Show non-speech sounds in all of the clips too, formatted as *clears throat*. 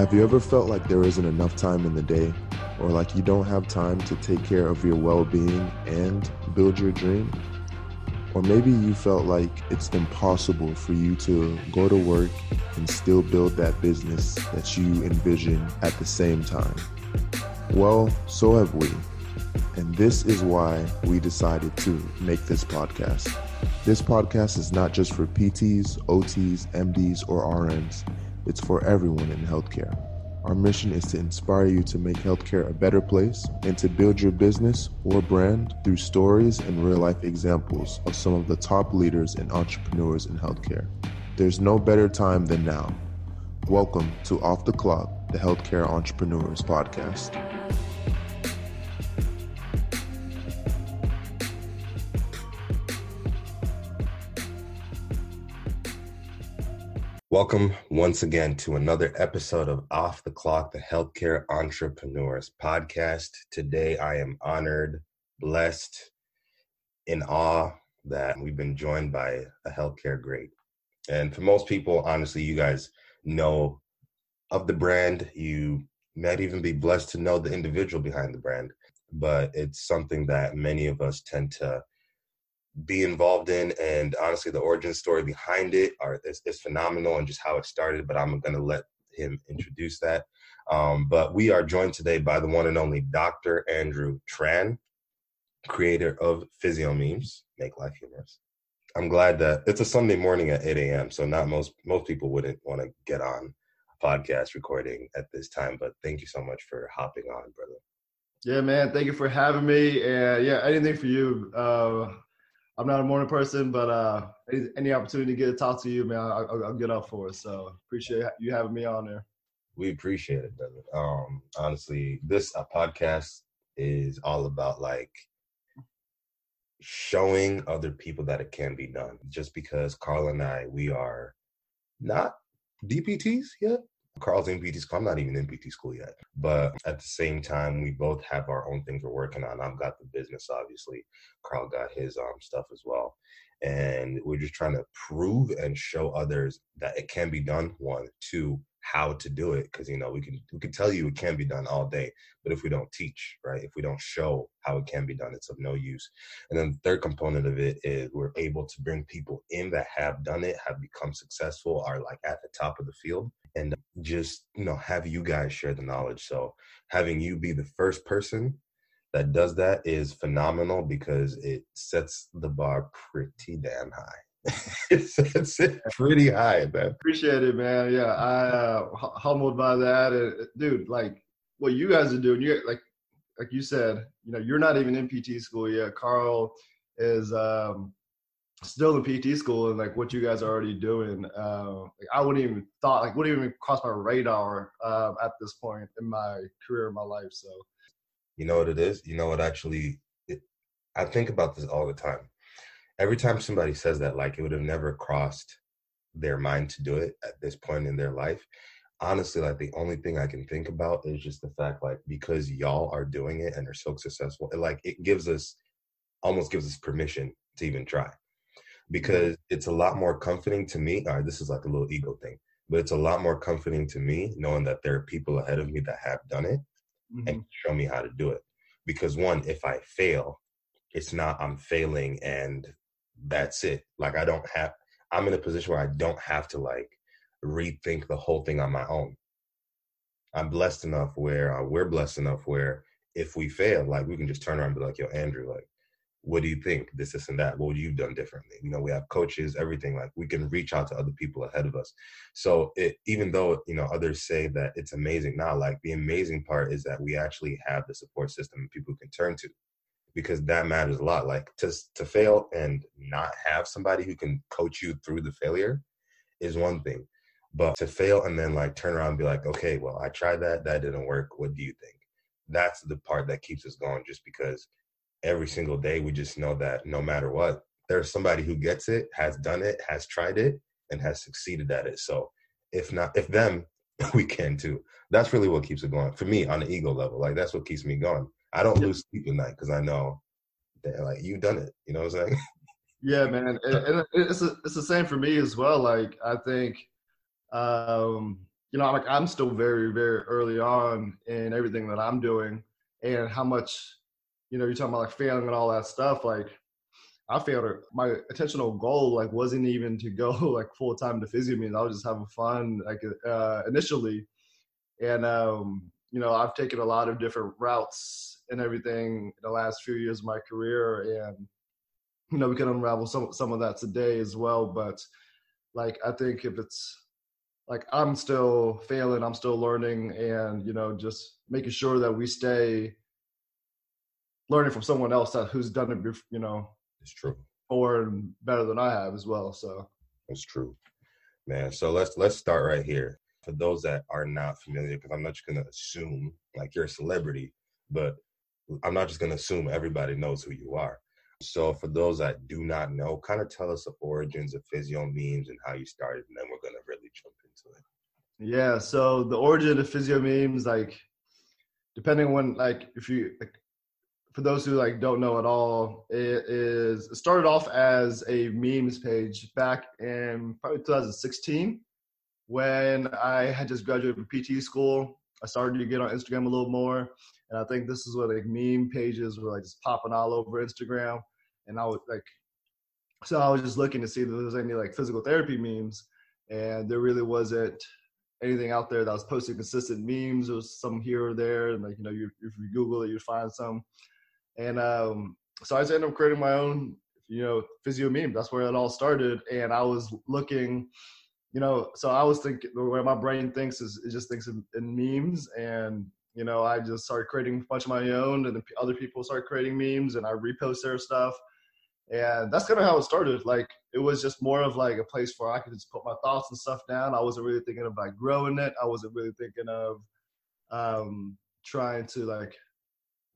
Have you ever felt like there isn't enough time in the day, or like you don't have time to take care of your well being and build your dream? Or maybe you felt like it's impossible for you to go to work and still build that business that you envision at the same time. Well, so have we. And this is why we decided to make this podcast. This podcast is not just for PTs, OTs, MDs, or RNs, it's for everyone in healthcare. Our mission is to inspire you to make healthcare a better place and to build your business or brand through stories and real life examples of some of the top leaders and entrepreneurs in healthcare. There's no better time than now. Welcome to Off the Clock, the Healthcare Entrepreneurs Podcast. Welcome once again to another episode of Off the Clock, the Healthcare Entrepreneurs Podcast. Today, I am honored, blessed, in awe that we've been joined by a healthcare great. And for most people, honestly, you guys know of the brand. You might even be blessed to know the individual behind the brand, but it's something that many of us tend to be involved in and honestly the origin story behind it are is, is phenomenal and just how it started but i'm going to let him introduce that. Um, but we are joined today by the one and only dr andrew tran creator of physio memes make life humorous. I'm glad that it's a sunday morning at 8 a.m so not most most people wouldn't want to get on a podcast recording at this time but thank you so much for hopping on brother. Yeah man thank you for having me and yeah anything for you uh I'm not a morning person, but uh, any, any opportunity to get to talk to you, man, I, will get up for it. So appreciate you having me on there. We appreciate it, brother. Um, honestly, this uh, podcast is all about like showing other people that it can be done. Just because Carl and I, we are not DPTs yet, Carl's in PT school. I'm not even in PT school yet. But at the same time, we both have our own things we're working on. I've got the business, obviously. Carl got his um, stuff as well. And we're just trying to prove and show others that it can be done. One, two, how to do it because you know we can we can tell you it can be done all day but if we don't teach right if we don't show how it can be done it's of no use. And then the third component of it is we're able to bring people in that have done it have become successful are like at the top of the field and just you know have you guys share the knowledge. So having you be the first person that does that is phenomenal because it sets the bar pretty damn high *laughs* it's, it's pretty high, man. Appreciate it, man. Yeah, I uh, humbled by that, and, dude. Like what you guys are doing, you like like you said, you know, you're not even in PT school yet. Carl is um, still in PT school, and like what you guys are already doing, uh, like, I wouldn't even thought, like, wouldn't even cross my radar uh, at this point in my career, in my life. So, you know what it is. You know what actually. It, I think about this all the time every time somebody says that, like it would have never crossed their mind to do it at this point in their life. Honestly, like the only thing I can think about is just the fact, like, because y'all are doing it and are so successful, it, like it gives us almost gives us permission to even try. Because it's a lot more comforting to me. All right, this is like a little ego thing, but it's a lot more comforting to me knowing that there are people ahead of me that have done it mm-hmm. and show me how to do it. Because one, if I fail, it's not I'm failing and that's it. Like I don't have I'm in a position where I don't have to like rethink the whole thing on my own. I'm blessed enough where uh, we're blessed enough where if we fail, like we can just turn around and be like, yo, Andrew, like, what do you think? This, this, and that. What would you have done differently? You know, we have coaches, everything. Like we can reach out to other people ahead of us. So it, even though you know others say that it's amazing, now like the amazing part is that we actually have the support system and people can turn to because that matters a lot. Like to to fail and not have somebody who can coach you through the failure is one thing. But to fail and then like turn around and be like, okay, well, I tried that, that didn't work. What do you think? That's the part that keeps us going just because every single day we just know that no matter what, there's somebody who gets it, has done it, has tried it, and has succeeded at it. So if not if them, *laughs* we can too. That's really what keeps it going. For me on the ego level. Like that's what keeps me going. I don't lose sleep at night because I know that like you've done it. You know what I'm saying? *laughs* Yeah, man, and, and it's a, it's the same for me as well. Like I think, um, you know, I'm like I'm still very, very early on in everything that I'm doing, and how much, you know, you're talking about like failing and all that stuff. Like, I failed. My intentional goal like wasn't even to go *laughs* like full time to physio memes. I was just having fun like uh, initially, and um, you know, I've taken a lot of different routes and everything in the last few years of my career, and you know, we can unravel some some of that today as well. But like, I think if it's like I'm still failing, I'm still learning, and you know, just making sure that we stay learning from someone else that who's done it, you know, it's true, or and better than I have as well. So it's true, man. So let's let's start right here. For those that are not familiar, because I'm not just gonna assume like you're a celebrity, but I'm not just gonna assume everybody knows who you are. So for those that do not know, kind of tell us the origins of physio memes and how you started, and then we're gonna really jump into it. Yeah. So the origin of physio memes, like depending on like if you like, for those who like don't know at all, it is it started off as a memes page back in probably 2016 when I had just graduated from PT school. I started to get on Instagram a little more, and I think this is what like meme pages were like just popping all over Instagram. And I was like, so I was just looking to see if there was any like physical therapy memes, and there really wasn't anything out there that was posting consistent memes. There was some here or there, and like you know, you, if you Google it, you'd find some. And um, so I just ended up creating my own, you know, physio meme. That's where it all started. And I was looking, you know, so I was thinking where my brain thinks is it just thinks in, in memes. And you know, I just started creating a bunch of my own, and then other people started creating memes, and I repost their stuff. And that's kind of how it started. Like it was just more of like a place where I could just put my thoughts and stuff down. I wasn't really thinking of like growing it. I wasn't really thinking of um, trying to like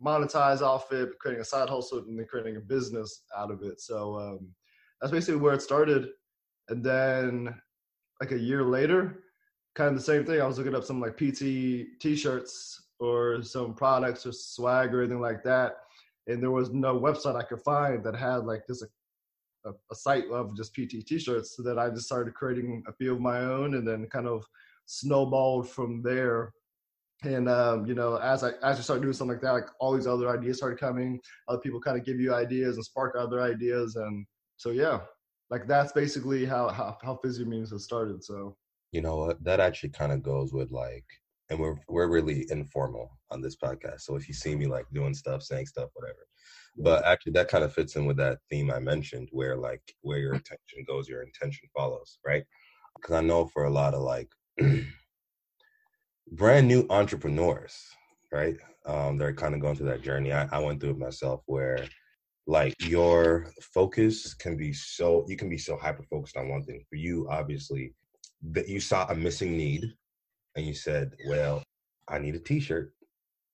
monetize off it, creating a side hustle, and then creating a business out of it. So um, that's basically where it started. And then like a year later, kind of the same thing. I was looking up some like PT t-shirts or some products or swag or anything like that, and there was no website I could find that had like this a, a site of just PT t-shirts. So that I just started creating a few of my own, and then kind of snowballed from there and um, you know, as I as you start doing something like that, like all these other ideas started coming. Other people kind of give you ideas and spark other ideas, and so yeah, like that's basically how how how Physio Memes has started. So you know what, that actually kind of goes with like, and we're we're really informal on this podcast. So if you see me like doing stuff, saying stuff, whatever, but actually that kind of fits in with that theme I mentioned, where like where your attention goes, your intention follows, right? Because I know for a lot of like. *clears throat* brand new entrepreneurs, right? Um, they're kind of going through that journey. I, I went through it myself where like your focus can be so you can be so hyper focused on one thing. For you, obviously, that you saw a missing need and you said, Well, I need a t-shirt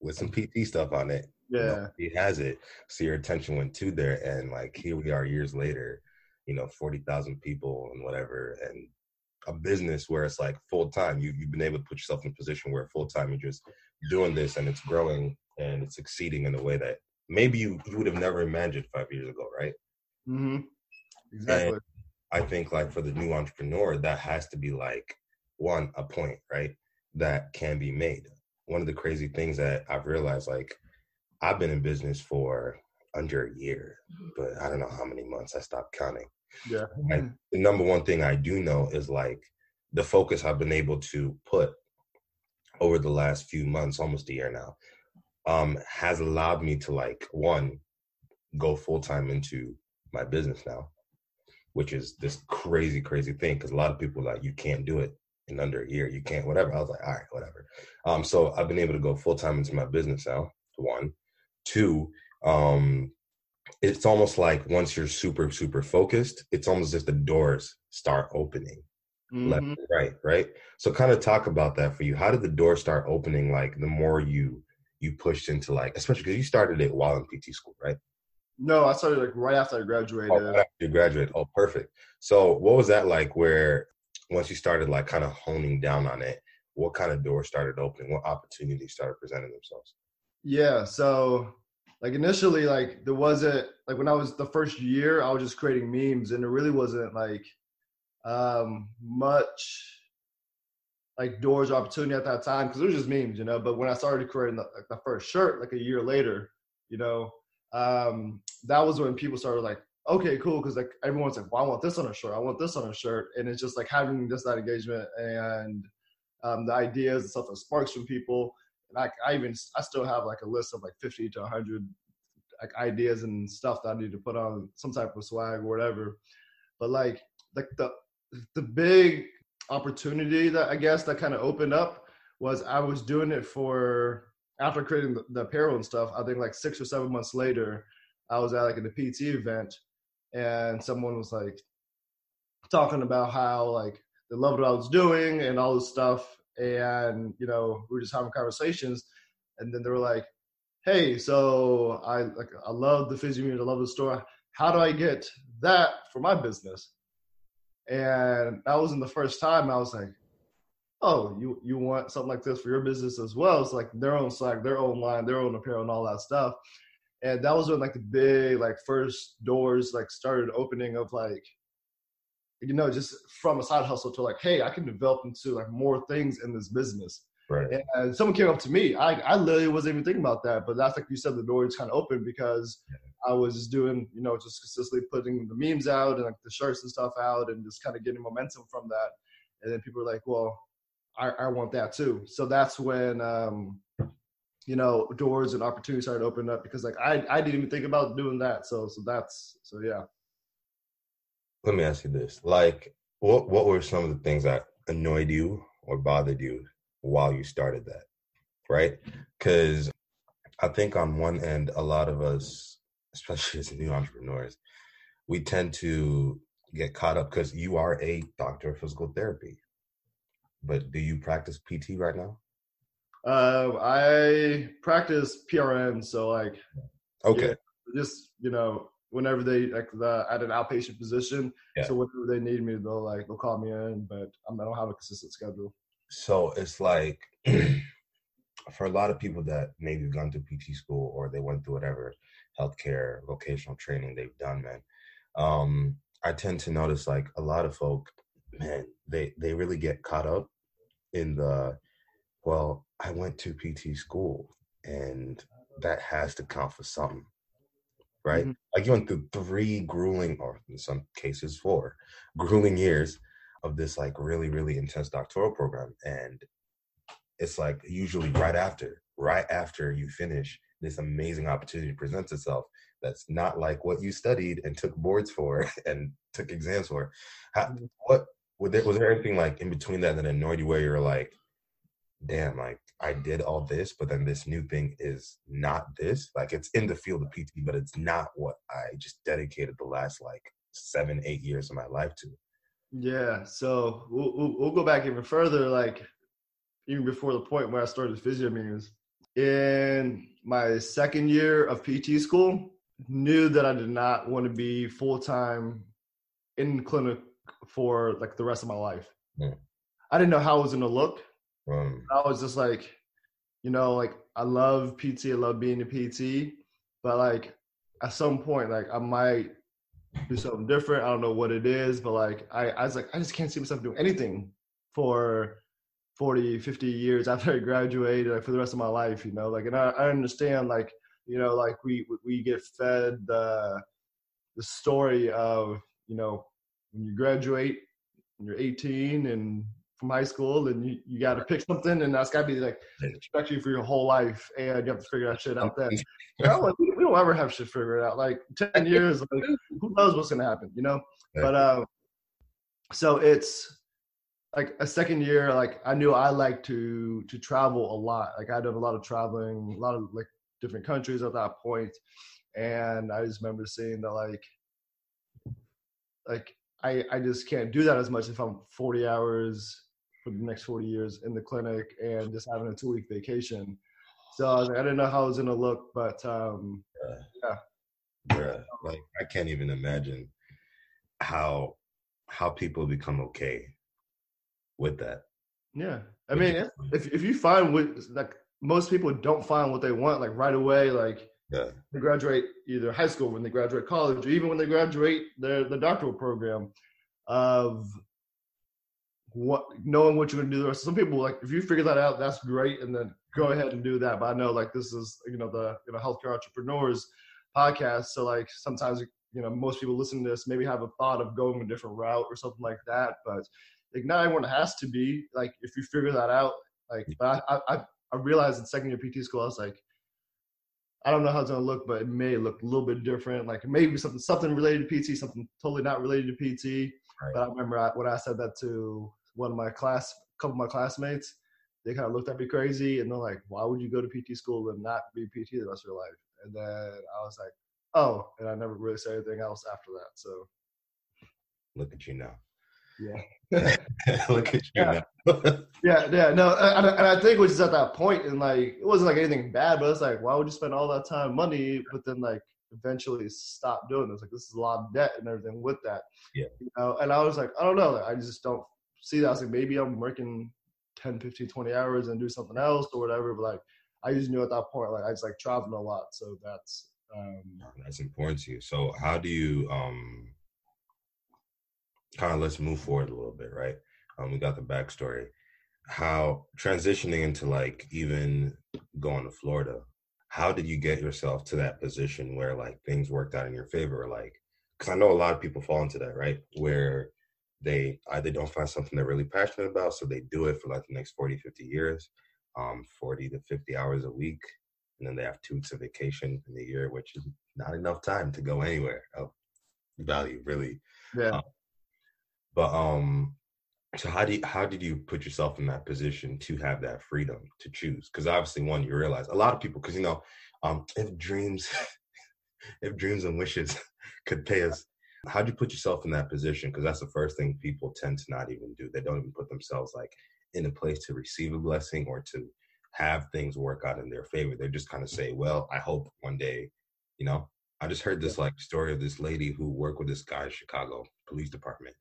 with some PT stuff on it. Yeah. he has it. So your attention went to there and like here we are years later, you know, forty thousand people and whatever, and a business where it's like full time. You you've been able to put yourself in a position where full time you're just doing this and it's growing and it's succeeding in a way that maybe you, you would have never imagined five years ago, right? Mm-hmm. Exactly. And I think like for the new entrepreneur, that has to be like one a point, right? That can be made. One of the crazy things that I've realized, like I've been in business for under a year, but I don't know how many months I stopped counting. Yeah. And the number one thing I do know is like the focus I've been able to put over the last few months, almost a year now, um, has allowed me to like one go full time into my business now, which is this crazy, crazy thing because a lot of people like you can't do it in under a year, you can't whatever. I was like, all right, whatever. Um, so I've been able to go full time into my business now. One, two, um, it's almost like once you're super super focused it's almost as if the doors start opening mm-hmm. left right right so kind of talk about that for you how did the door start opening like the more you you pushed into like especially because you started it while in pt school right? No i started like right after i graduated. Oh, after you graduated. Oh perfect. So what was that like where once you started like kind of honing down on it what kind of doors started opening? What opportunities started presenting themselves? Yeah so like initially like there wasn't like when i was the first year i was just creating memes and there really wasn't like um much like doors or opportunity at that time because it was just memes, you know. But when I started creating the, like, the first shirt, like a year later, you know, um, that was when people started like, okay, cool, because like everyone's like, well, I want this on a shirt, I want this on a shirt, and it's just like having this that engagement and um, the ideas and stuff that sparks from people. And I, I even I still have like a list of like 50 to 100 like ideas and stuff that I need to put on some type of swag or whatever. But like like the the big opportunity that I guess that kind of opened up was I was doing it for after creating the, the, apparel and stuff. I think like six or seven months later, I was at like a PT event, and someone was like talking about how like they loved what I was doing and all this stuff, and you know we were just having conversations, and then they were like, "Hey, so I like I love the Physio I love the store. How do I get that for my business?" And that wasn't the first time I was like, oh, you you want something like this for your business as well? It's like their own Slack, their own line, their own apparel, and all that stuff. And that was when like the big like first doors like started opening of like, you know, just from a side hustle to like, hey, I can develop into like more things in this business. Right. And someone came up to me. I, I literally wasn't even thinking about that, but that's like you said, the doors kind of opened because I was just doing, you know, just consistently putting the memes out and like the shirts and stuff out and just kind of getting momentum from that. And then people were like, well, I, I want that too. So that's when, um, you know, doors and opportunities started opening up because like I, I didn't even think about doing that. So, so that's, so yeah. Let me ask you this. Like, what, what were some of the things that annoyed you or bothered you while you started that, right? Because I think on one end, a lot of us, especially *laughs* as new entrepreneurs, we tend to get caught up because you are a doctor of physical therapy. But do you practice PT right now? Uh, I practice PRN, so like, okay, yeah, just you know, whenever they like the at an outpatient position, yeah. so whenever they need me, they'll like they'll call me in, but I don't have a consistent schedule. So it's like *clears throat* for a lot of people that maybe have gone to PT school or they went through whatever healthcare, vocational training they've done, man. Um, I tend to notice like a lot of folk, man, they they really get caught up in the well, I went to PT school and that has to count for something. Right? Mm-hmm. Like you went through three grueling or in some cases four grueling years of this like really really intense doctoral program and it's like usually right after right after you finish this amazing opportunity presents itself that's not like what you studied and took boards for *laughs* and took exams for. How, mm-hmm. what was there, was there anything like in between that that annoyed you where you're like damn like i did all this but then this new thing is not this? Like it's in the field of pt but it's not what i just dedicated the last like seven eight years of my life to yeah, so we'll, we'll, we'll go back even further, like even before the point where I started physio meetings. In my second year of PT school, knew that I did not want to be full time in clinic for like the rest of my life. Yeah. I didn't know how it was gonna look. Um, I was just like, you know, like I love PT, I love being a PT, but like at some point, like I might do something different. I don't know what it is, but like I, I was like, I just can't see myself doing anything for 40, 50 years after I graduated like, for the rest of my life, you know, like, and I, I understand like, you know, like we, we get fed the, the story of, you know, when you graduate when you're 18 and from high school and you, you got to pick something and that's got to be like trajectory for your whole life and you have to figure that shit out then. We don't ever have shit figured out. Like 10 years, like, who knows what's to happen, you know? But, uh, so it's like a second year, like I knew I like to, to travel a lot. Like I did a lot of traveling, a lot of like different countries at that point. And I just remember seeing that like, like I, I just can't do that as much if I'm 40 hours for the next 40 years in the clinic and just having a two week vacation. So I, like, I didn't know how it was gonna look, but um, yeah. yeah. like I can't even imagine how how people become okay with that. Yeah, I mean, if if you find what like most people don't find what they want like right away, like yeah. they graduate either high school, when they graduate college, or even when they graduate their the doctoral program, of what knowing what you're gonna do. Some people like if you figure that out, that's great, and then go ahead and do that. But I know like this is you know the you know healthcare entrepreneurs podcast, so like sometimes you know most people listening to this maybe have a thought of going a different route or something like that, but like not everyone has to be like if you figure that out. Like, but I I I realized in second year PT school, I was like. I don't know how it's gonna look, but it may look a little bit different. Like maybe something something related to PT, something totally not related to PT. Right. But I remember I, when I said that to one of my class, a couple of my classmates, they kind of looked at me crazy and they're like, why would you go to PT school and not be PT the rest of your life? And then I was like, oh, and I never really said anything else after that. So look at you now. Yeah. *laughs* look at you yeah. now. *laughs* yeah, yeah, no, and, and I think which just at that point, and like it wasn't like anything bad, but it's like, why would you spend all that time, money, but then like eventually stop doing this? Like this is a lot of debt and everything with that. Yeah. You know, and I was like, I don't know, I just don't see that. I was like, maybe I'm working 10, 15, 20 hours and do something else or whatever. But like, I just knew at that point, like I just like traveling a lot. So that's, um, that's important to you. So how do you, um, kind of let's move forward a little bit, right? Um, we got the backstory. How transitioning into like even going to Florida, how did you get yourself to that position where like things worked out in your favor? Like, because I know a lot of people fall into that, right? Where they either don't find something they're really passionate about, so they do it for like the next 40, 50 years, um, 40 to 50 hours a week. And then they have two weeks of vacation in the year, which is not enough time to go anywhere of value, really. Yeah. Um, but um, so how do you, how did you put yourself in that position to have that freedom to choose? Because obviously, one, you realize a lot of people, because you know, um, if dreams, *laughs* if dreams and wishes *laughs* could pay us How'd you put yourself in that position? Because that's the first thing people tend to not even do. They don't even put themselves like in a place to receive a blessing or to have things work out in their favor. They just kind of say, "Well, I hope one day," you know. I just heard this like story of this lady who worked with this guy in Chicago Police Department,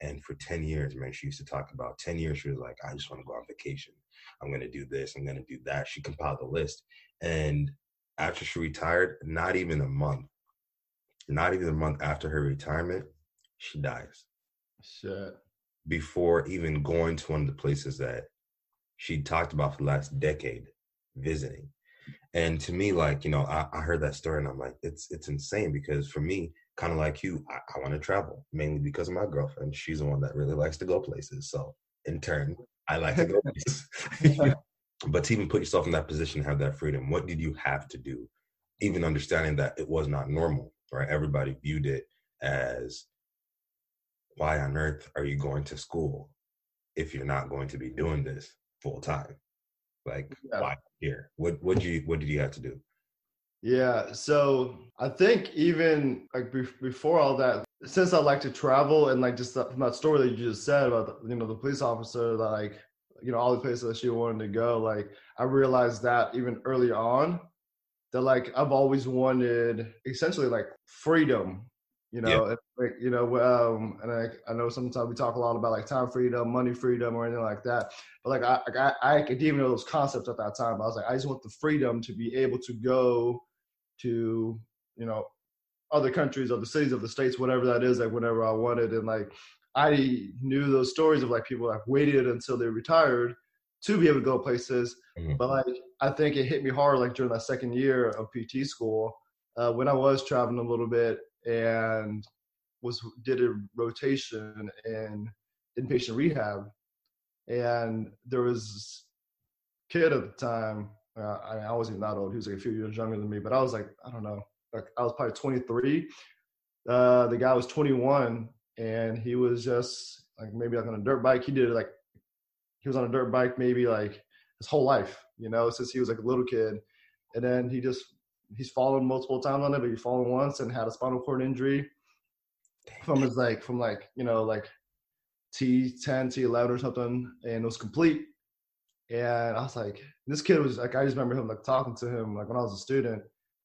and for ten years, man, she used to talk about ten years. She was like, "I just want to go on vacation. I'm going to do this. I'm going to do that." She compiled a list, and after she retired, not even a month not even a month after her retirement, she dies. Shit. Before even going to one of the places that she talked about for the last decade visiting. And to me, like, you know, I, I heard that story and I'm like, it's it's insane because for me, kind of like you, I, I want to travel mainly because of my girlfriend. She's the one that really likes to go places. So in turn, I like to go *laughs* places. *laughs* but to even put yourself in that position, have that freedom, what did you have to do? Even understanding that it was not normal right? Everybody viewed it as why on earth are you going to school if you're not going to be doing this full time? Like yeah. why here? What what you what did you have to do? Yeah, so I think even like be- before all that, since I like to travel and like just that, from that story that you just said about the, you know the police officer like you know all the places that she wanted to go, like I realized that even early on that like I've always wanted essentially like freedom, you know, yeah. like you know, um, and I, I know sometimes we talk a lot about like time freedom, money freedom, or anything like that. But like I, I, I didn't even know those concepts at that time. I was like, I just want the freedom to be able to go to, you know, other countries or the cities of the states, whatever that is, like whenever I wanted, and like I knew those stories of like people that waited until they retired to be able to go places. Mm-hmm. But like I think it hit me hard like during my second year of PT school uh, when I was traveling a little bit and was did a rotation in inpatient rehab, and there was a kid at the time. Uh, I, I wasn't that old. He was like a few years younger than me, but I was like I don't know, like I was probably 23. Uh, the guy was 21, and he was just like maybe like on a dirt bike. He did like he was on a dirt bike maybe like his whole life, you know, since he was like a little kid. And then he just he's fallen multiple times on it, but he fallen once and had a spinal cord injury from his like from like you know like T ten T eleven or something, and it was complete. And I was like, this kid was like, I just remember him like talking to him like when I was a student,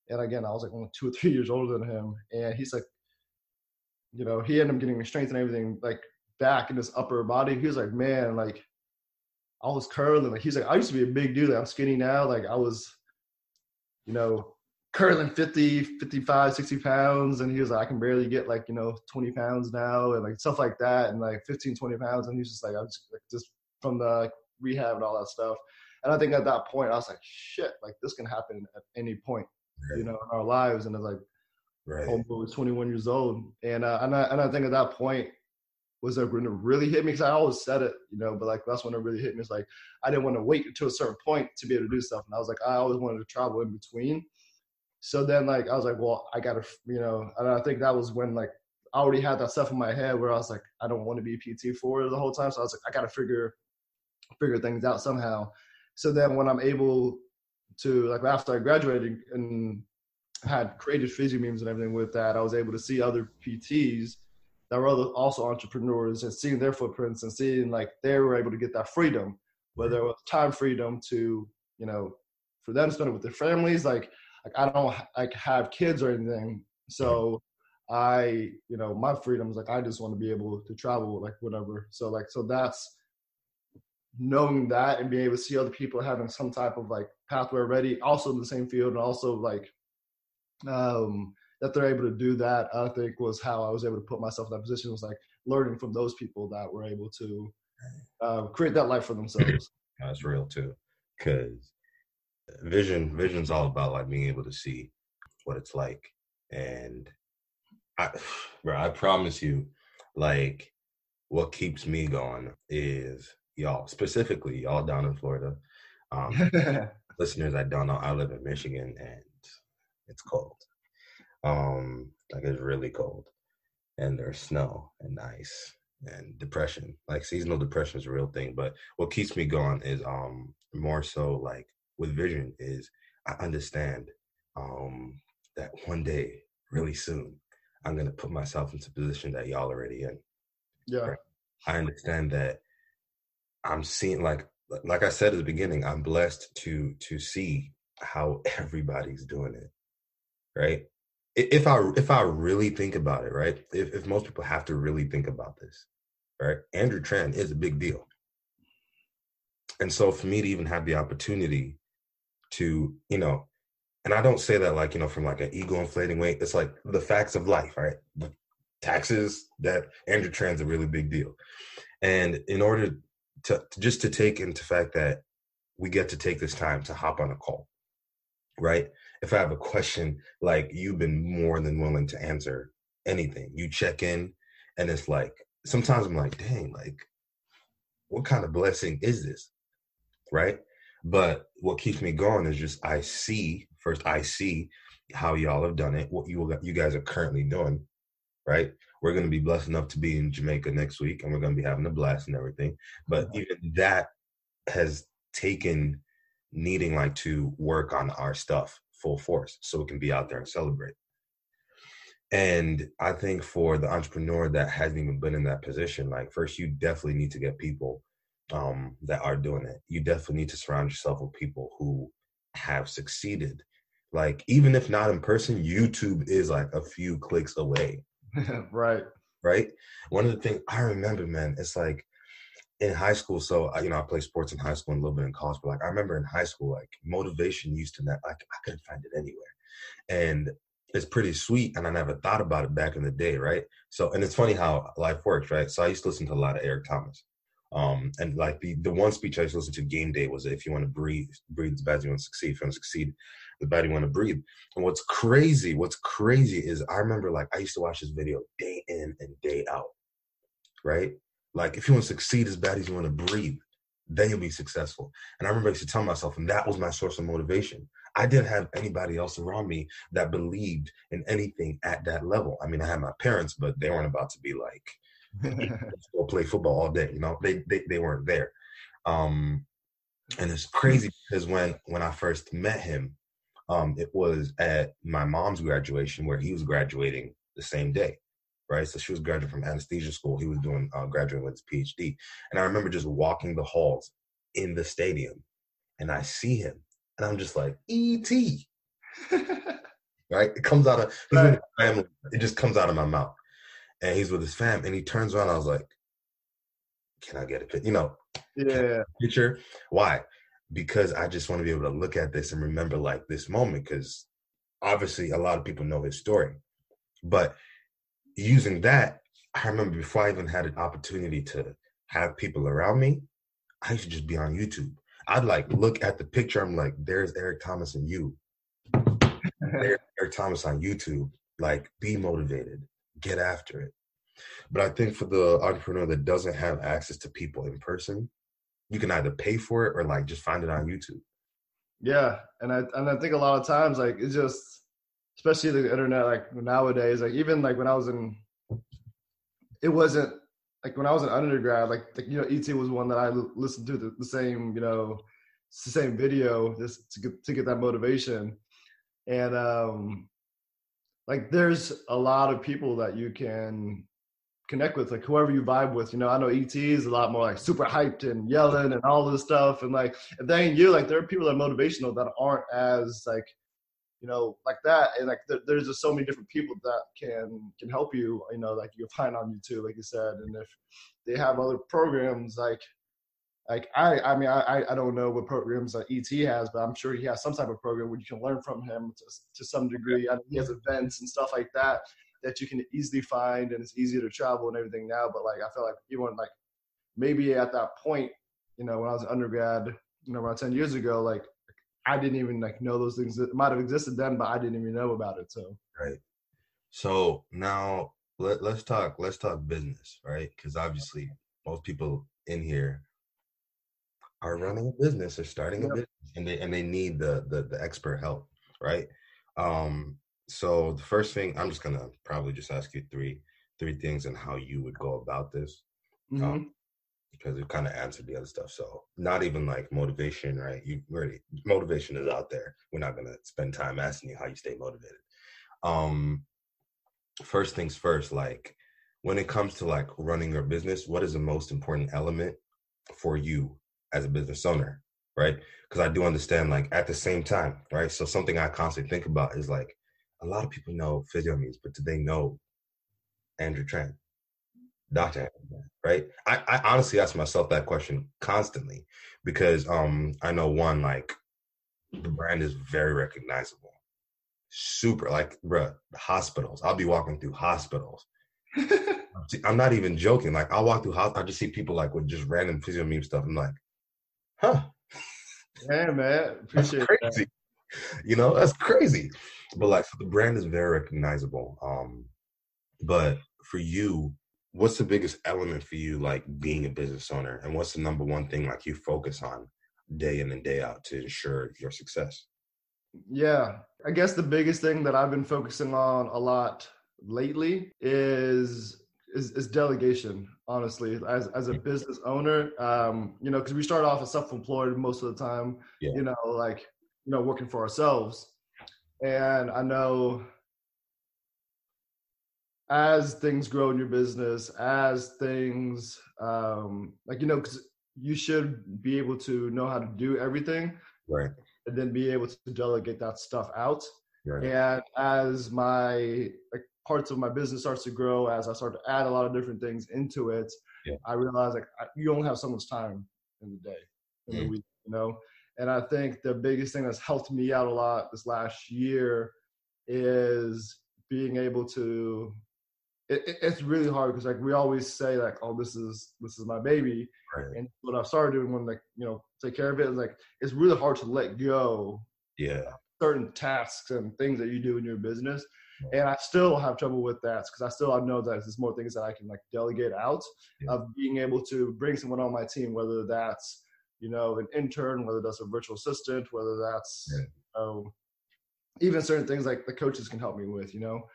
and again I was like only two or three years older than him, and he's like, you know, he ended up getting strength and everything like back in his upper body. He was like, man, like I was curling. Like he's like, I used to be a big dude. Like, I'm skinny now. Like I was, you know, curling 50, 55, 60 pounds. And he was like, I can barely get like, you know, 20 pounds now and like stuff like that. And like 15, 20 pounds. And he's just like, I was like, just from the rehab and all that stuff. And I think at that point, I was like, shit, like this can happen at any point, right. you know, in our lives. And it's like, right. Homeboy was 21 years old. And, uh, and, I, and I think at that point, was it going to really hit me? Because I always said it, you know, but like that's when it really hit me. It's like I didn't want to wait to a certain point to be able to do stuff, and I was like, I always wanted to travel in between. So then, like, I was like, well, I gotta, you know, and I think that was when like I already had that stuff in my head where I was like, I don't want to be PT for the whole time. So I was like, I gotta figure figure things out somehow. So then when I'm able to like after I graduated and had created physio memes and everything with that, I was able to see other PTs that were also entrepreneurs and seeing their footprints and seeing like they were able to get that freedom, whether it was time freedom to, you know, for them to spend it with their families. Like, like I don't like have kids or anything. So I, you know, my freedom is like I just want to be able to travel like whatever. So like so that's knowing that and being able to see other people having some type of like pathway ready, also in the same field and also like um that they're able to do that, I think was how I was able to put myself in that position. Was like learning from those people that were able to uh, create that life for themselves. *clears throat* That's real too, because vision vision's all about like being able to see what it's like, and I, *sighs* bro, I promise you, like what keeps me going is y'all specifically y'all down in Florida. Um, *laughs* listeners, I don't know. I live in Michigan and it's cold. Um, like it's really cold, and there's snow and ice and depression. Like seasonal depression is a real thing. But what keeps me going is um more so like with vision is I understand um that one day, really soon, I'm gonna put myself into a position that y'all already in. Yeah. Right? I understand that I'm seeing like like I said at the beginning, I'm blessed to to see how *laughs* everybody's doing it. Right? If I if I really think about it, right? If if most people have to really think about this, right? Andrew Tran is a big deal. And so for me to even have the opportunity to, you know, and I don't say that like, you know, from like an ego inflating way. It's like the facts of life, right? The taxes that Andrew Tran's a really big deal. And in order to, to just to take into fact that we get to take this time to hop on a call, right? If I have a question, like you've been more than willing to answer anything. You check in, and it's like sometimes I'm like, dang, like what kind of blessing is this, right? But what keeps me going is just I see first. I see how y'all have done it. What you you guys are currently doing, right? We're going to be blessed enough to be in Jamaica next week, and we're going to be having a blast and everything. But uh-huh. even that has taken needing like to work on our stuff full force so it can be out there and celebrate. And I think for the entrepreneur that hasn't even been in that position, like first you definitely need to get people um, that are doing it. You definitely need to surround yourself with people who have succeeded. Like even if not in person, YouTube is like a few clicks away. *laughs* right. Right. One of the things I remember, man, it's like in high school, so you know, I played sports in high school and a little bit in college, but like I remember in high school, like motivation used to not like I couldn't find it anywhere. And it's pretty sweet, and I never thought about it back in the day, right? So, and it's funny how life works, right? So I used to listen to a lot of Eric Thomas. Um, and like the the one speech I used to listen to game day was if you want to breathe, breathe as bad as you want to succeed. If you want to succeed, the bad you want to breathe. And what's crazy, what's crazy is I remember like I used to watch this video day in and day out, right? Like if you want to succeed as bad as you want to breathe, then you'll be successful. And I remember I used to tell myself, and that was my source of motivation. I didn't have anybody else around me that believed in anything at that level. I mean, I had my parents, but they weren't about to be like, *laughs* go play football all day. You know, they they, they weren't there. Um, and it's crazy because when when I first met him, um, it was at my mom's graduation where he was graduating the same day right? So she was graduating from anesthesia school. He was doing uh, graduating with his PhD. And I remember just walking the halls in the stadium and I see him and I'm just like, E.T. right? It comes out of *laughs* right. family. It just comes out of my mouth. And he's with his fam and he turns around. I was like, can I get a picture? You know, yeah. picture. Why? Because I just want to be able to look at this and remember like this moment because obviously a lot of people know his story, but using that, I remember before I even had an opportunity to have people around me, I used to just be on YouTube. I'd like look at the picture. I'm like, there's Eric Thomas and you. there's *laughs* Eric Thomas on YouTube. Like, be motivated, get after it. But I think for the entrepreneur that doesn't have access to people in person, you can either pay for it or like just find it on YouTube. Yeah, and I and I think a lot of times like it's just, especially the internet like nowadays, like even like when I was in, it wasn't like when I was an undergrad, like, like you know, ET was one that I listened to the, the same, you know, the same video just to get to get that motivation, and um, like there's a lot of people that you can connect with, like whoever you vibe with. You know, I know ET is a lot more like super hyped and yelling and all this stuff. And like if they ain't you, like there are people that are motivational that aren't as like, you know, like that. And like th- there's just so many different people that can can help you. You know, like you find on YouTube, like you said. And if they have other programs like like I, I mean, I, I don't know what programs that ET has, but I'm sure he has some type of program where you can learn from him to, to some degree. I mean, he has events and stuff like that that you can easily find and it's easier to travel and everything now. But like I feel like even like maybe at that point, you know, when I was an undergrad, you know, around ten years ago, like I didn't even like know those things. It might have existed then, but I didn't even know about it. So right. So now let, let's talk. Let's talk business, right? Because obviously most people in here are running a business or starting a business, and they and they need the the, the expert help, right? Um, so the first thing i'm just gonna probably just ask you three three things and how you would go about this um, mm-hmm. um, because it kind of answered the other stuff so not even like motivation right? You already motivation is out there. We're not gonna spend time asking you how you stay motivated. Um first things first like when it comes to like running your business what is the most important element for you as a business owner right? Because i do understand like at the same time right? So something i constantly think about is like a lot of people know Physiomemes, but do they know Andrew Tran? Dr. Right? I, I honestly ask myself that question constantly because um I know one, like the brand is very recognizable. Super like bruh, hospitals. I'll be walking through hospitals. *laughs* I'm not even joking. Like I'll walk through hospitals, I just see people like with just random physio meme stuff. I'm like, huh. Yeah, man. Appreciate That's crazy. That. You know, that's crazy but like the brand is very recognizable. Um, but for you, what's the biggest element for you, like being a business owner, and what's the number one thing like you focus on day in and day out to ensure your success? Yeah, I guess the biggest thing that I've been focusing on a lot lately is is, is delegation. Honestly, as as a mm. business owner, um, you know, because we start off as self-employed most of the time. Yeah. You know, like you know, working for ourselves and I know as things grow in your business, as things um, like you know, because you should be able to know how to do everything, right? And then be able to delegate that stuff out. Right. And as my like parts of my business starts to grow, as I start to add a lot of different things into it, yeah. I realize like I, you only have so much time in the day, in mm. the week, you know. And I think the biggest thing that's helped me out a lot this last year is being able to. It, it, it's really hard because like we always say like, oh, this is this is my baby, right. and what I started doing when like you know take care of it is like it's really hard to let go. Yeah. Certain tasks and things that you do in your business, and I still have trouble with that because I still I know that there's more things that I can like delegate out yeah. of being able to bring someone on my team, whether that's you know, an intern, whether that's a virtual assistant, whether that's yeah. um, even certain things like the coaches can help me with, you know.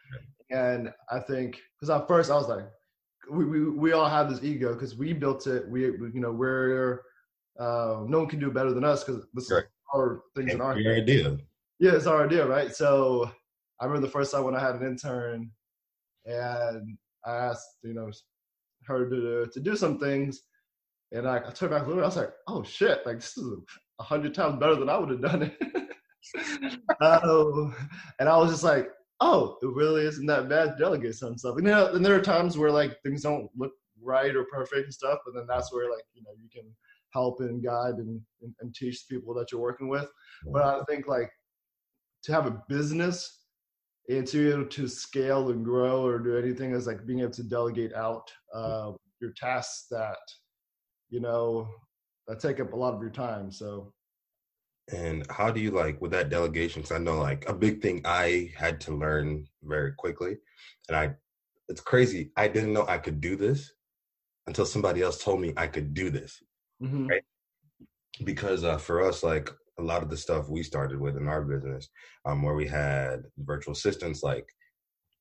And I think because at first I was like, we we, we all have this ego because we built it. We, we, you know we're uh, no one can do it better than us because this right. is our things and in our your idea. Yeah, it's our idea, right? So I remember the first time when I had an intern, and I asked you know her to to do some things, and I, I turned back a little bit. I was like, oh shit, like this is a hundred times better than I would have done it. *laughs* um, and I was just like, oh, it really isn't that bad to delegate some stuff. And, you know, and there are times where like things don't look right or perfect and stuff, but then that's where like, you know, you can help and guide and, and, and teach people that you're working with. But I think like to have a business and to be able to scale and grow or do anything is like being able to delegate out uh, your tasks that you know that take up a lot of your time. So and how do you like with that delegation? Because I know like a big thing I had to learn very quickly, and I, it's crazy. I didn't know I could do this until somebody else told me I could do this. Mm-hmm. Right? Because uh, for us, like a lot of the stuff we started with in our business, um, where we had virtual assistants like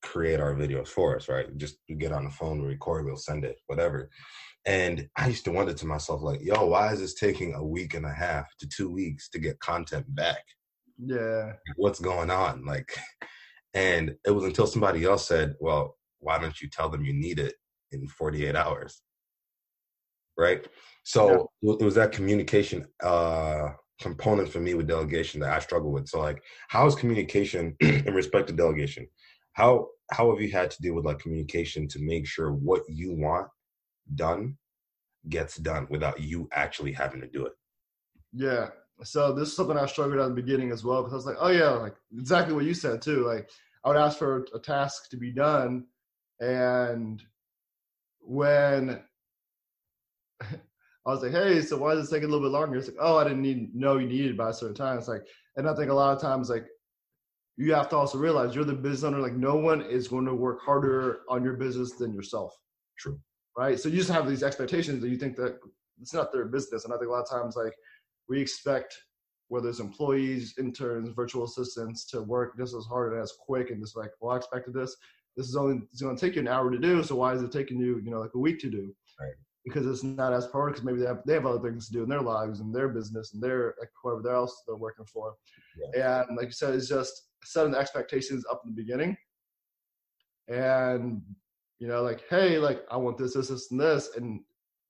create our videos for us, right? Just get on the phone, record, we'll send it, whatever. And I used to wonder to myself, like, yo, why is this taking a week and a half to two weeks to get content back? Yeah. What's going on? Like, *laughs* and it was until somebody else said, well, why don't you tell them you need it in 48 hours? Right. So yeah. it was that communication uh, component for me with delegation that I struggle with. So, like, how is communication *clears throat* in respect to delegation? How how have you had to deal with like communication to make sure what you want done gets done without you actually having to do it. Yeah. So this is something I struggled at the beginning as well because I was like, oh yeah, like exactly what you said too. Like I would ask for a task to be done, and when *laughs* I was like, hey, so why is it taking a little bit longer? It's like, oh, I didn't need know you needed by a certain time. It's like, and I think a lot of times like you have to also realize you're the business owner. Like no one is going to work harder on your business than yourself. True right? So you just have these expectations that you think that it's not their business. And I think a lot of times, like we expect whether it's employees, interns, virtual assistants to work just as hard and as quick, and just like, well, I expected this. This is only it's going to take you an hour to do. So why is it taking you, you know, like a week to do? Right. Because it's not as priority. Because maybe they have they have other things to do in their lives and their business and their like whoever else they're working for. Yeah. And like you said, it's just setting the expectations up in the beginning and you know, like, hey, like I want this, this, this, and this, and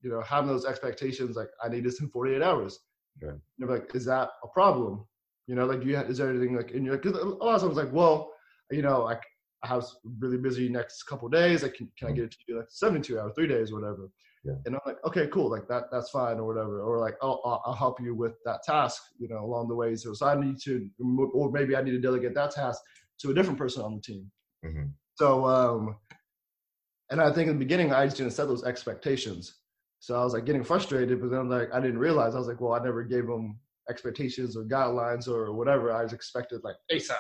you know, having those expectations, like I need this in 48 hours. Right. And like, is that a problem? You know, like, you have, is there anything like in your? Because a lot of times, like, well, you know, like I have really busy next couple days. Like, can, can I mm-hmm. get it to you like 72 hours, three days, whatever? Yeah. And I'm like, okay, cool, like that, that's fine, or whatever, or like, oh, I'll, I'll help you with that task, you know, along the way. So, so I need to, or maybe I need to delegate that task to a different person on the team. Mm-hmm. So, um, and I think in the beginning, I just didn't set those expectations. So I was like getting frustrated, but then I'm like I didn't realize I was like, well, I never gave them expectations or guidelines or whatever. I was expected like ASAP.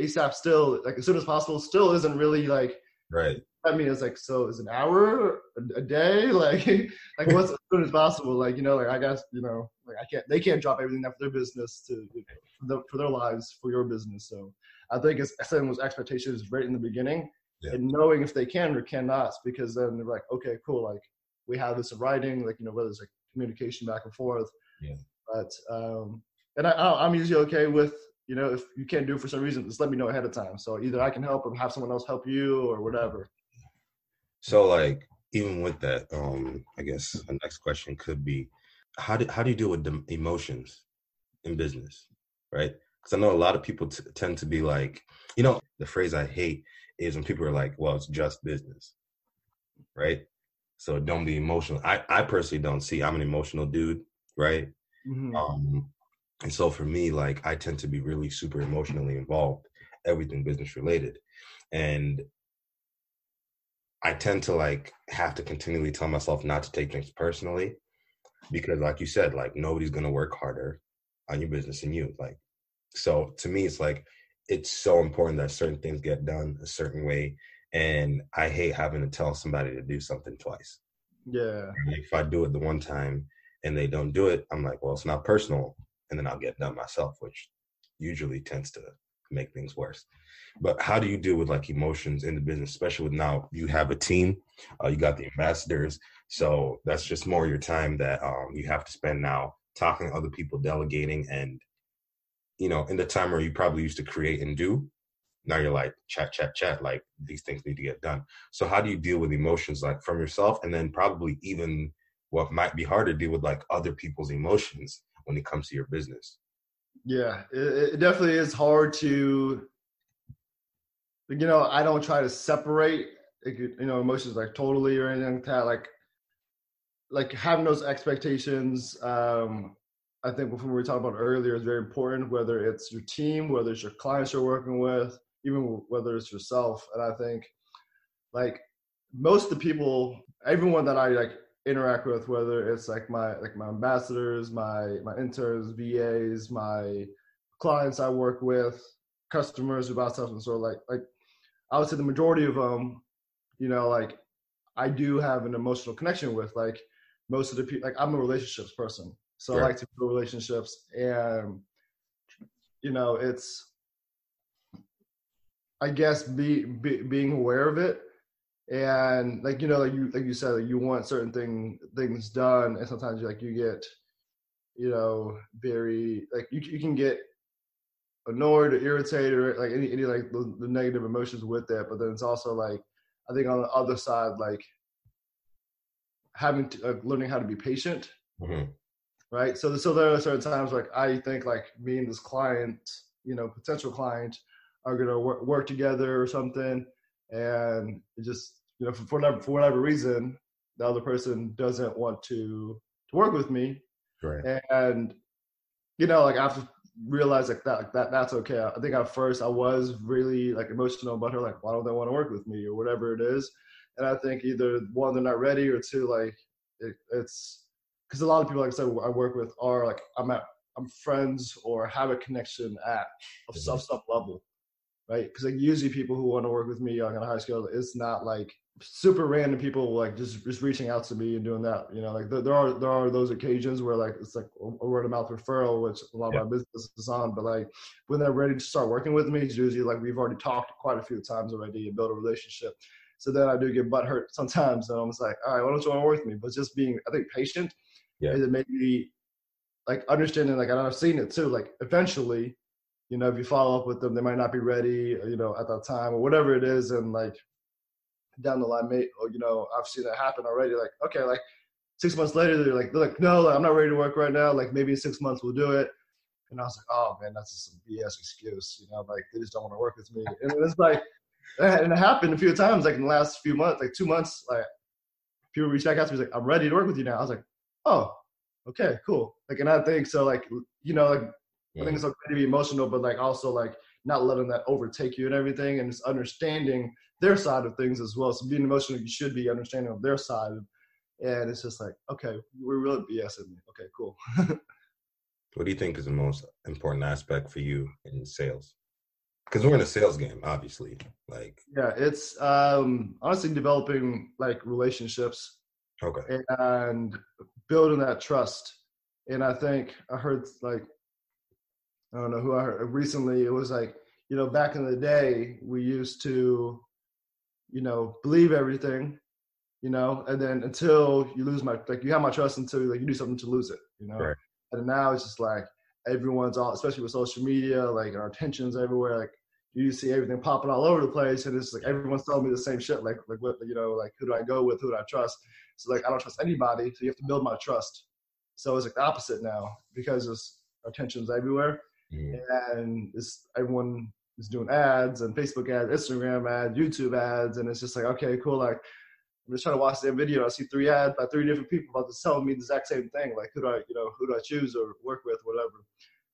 ASAP still like as soon as possible still isn't really like right. I mean, it's like so is an hour a, day *laughs* like like what's as soon as possible like you know like I guess you know like I can't they can't drop everything out for their business to for, the, for their lives for your business. So I think it's setting those expectations right in the beginning yeah. and knowing if they can or cannot, because then they're like, okay, cool, like we have this in writing, like you know whether it's like communication back and forth. Yeah. But um, and I, I'm usually okay with you know if you can't do it for some reason, just let me know ahead of time. So either I can help or have someone else help you or whatever. So like even with that, um, I guess the next question could be, how do how do you deal with the emotions in business, right? Because I know a lot of people t- tend to be like, you know, the phrase I hate is when people are like, well, it's just business, right? So don't be emotional. I, I personally don't see, I'm an emotional dude, right? Mm-hmm. Um, and so for me, like, I tend to be really super emotionally involved, everything business related. And I tend to like have to continually tell myself not to take things personally because like you said, like nobody's gonna work harder on your business than you. Like so to me it's like it's so important that certain things get done a certain way and i hate having to tell somebody to do something twice. Yeah. If i do it the one time and they don't do it i'm like well it's not personal and then i'll get done myself which usually tends to make things worse. But how do you deal with like emotions in the business especially with now you have a team uh, you got the ambassadors so that's just more your time that um, you have to spend now talking to other people delegating and you know, in the time where you probably used to create and do, now you're like chat, chat, chat. Like these things need to get done. So how do you deal with emotions like from yourself, and then probably even what might be hard to deal with like other people's emotions when it comes to your business? Yeah, it, it definitely is hard to. You know, I don't try to separate, you know, emotions like totally or anything like that. Like, like having those expectations um I think when we were talking about earlier is very important, whether it's your team, whether it's your clients you're working with, even whether it's yourself. And I think like most of the people, everyone that I like interact with, whether it's like my like my ambassadors, my my interns, VAs, my clients I work with, customers who buy stuff and so like like I would say the majority of them, you know, like I do have an emotional connection with like most of the people like I'm a relationships person. So I like to build relationships and you know, it's I guess be, be being aware of it and like you know like you like you said like you want certain thing things done and sometimes like you get you know very like you, you can get annoyed or irritated or like any, any like the, the negative emotions with that but then it's also like i think on the other side like having to, uh, learning how to be patient mm-hmm. Right so so there are certain times like i think like me and this client you know potential client are gonna work, work together or something and it just you know, for, for whatever for whatever reason, the other person doesn't want to to work with me. Right. And you know, like after realize like that like that that's okay. I think at first I was really like emotional about her, like why don't they want to work with me or whatever it is. And I think either one they're not ready or two like it, it's because a lot of people like I said I work with are like I'm at I'm friends or have a connection at of some some level, right? Because like usually people who want to work with me on a high scale, it's not like super random people like just just reaching out to me and doing that. You know, like there, there are there are those occasions where like it's like a word of mouth referral, which a lot yeah. of my business is on. But like when they're ready to start working with me, it's usually like we've already talked quite a few times already and built a relationship. So then I do get butt hurt sometimes, and I'm just like, all right, why don't you want to work with me? But just being, I think, patient. Yeah. And maybe like understanding, like I've seen it too. Like eventually, you know, if you follow up with them, they might not be ready, uh, you know, at that time or whatever it is, and like down the line, mate, or oh, you know, I've seen that happen already. Like, okay, like six months later, they're like, they're like, no, I'm not ready to work right now. Like maybe in six months we'll do it. And I was like, oh man, that's just some BS excuse. You know, like they just don't want to work with me. And it's like, and it happened a few times, like in the last few months, like two months, like people reach back out to me, like, I'm ready to work with you now. I was like, oh, okay, cool. Like, and I think so, like, you know, like, yeah. I think it's okay to be emotional, but like also like not letting that overtake you and everything, and just understanding their side of things as well. So being emotional, you should be understanding of their side. And it's just like, okay, we're really BSing me. Okay, cool. *laughs* what do you think is the most important aspect for you in sales? Because we're in a sales game, obviously. Like, yeah, it's um, honestly developing like relationships. Okay. And building that trust. And I think I heard like, I don't know who I heard recently. It was like, you know, back in the day, we used to you know, believe everything, you know, and then until you lose my like you have my trust until like you do something to lose it, you know. Right. And now it's just like everyone's all especially with social media, like our attention's everywhere, like you see everything popping all over the place and it's like everyone's telling me the same shit, like like what you know, like who do I go with, who do I trust? So like I don't trust anybody, so you have to build my trust. So it's like the opposite now because it's our attention's everywhere. Mm. And it's everyone is doing ads and Facebook ads, Instagram ads, YouTube ads, and it's just like, okay, cool. Like, I'm just trying to watch that video. I see three ads by three different people about to tell me the exact same thing. Like, who do I, you know, who do I choose or work with, whatever.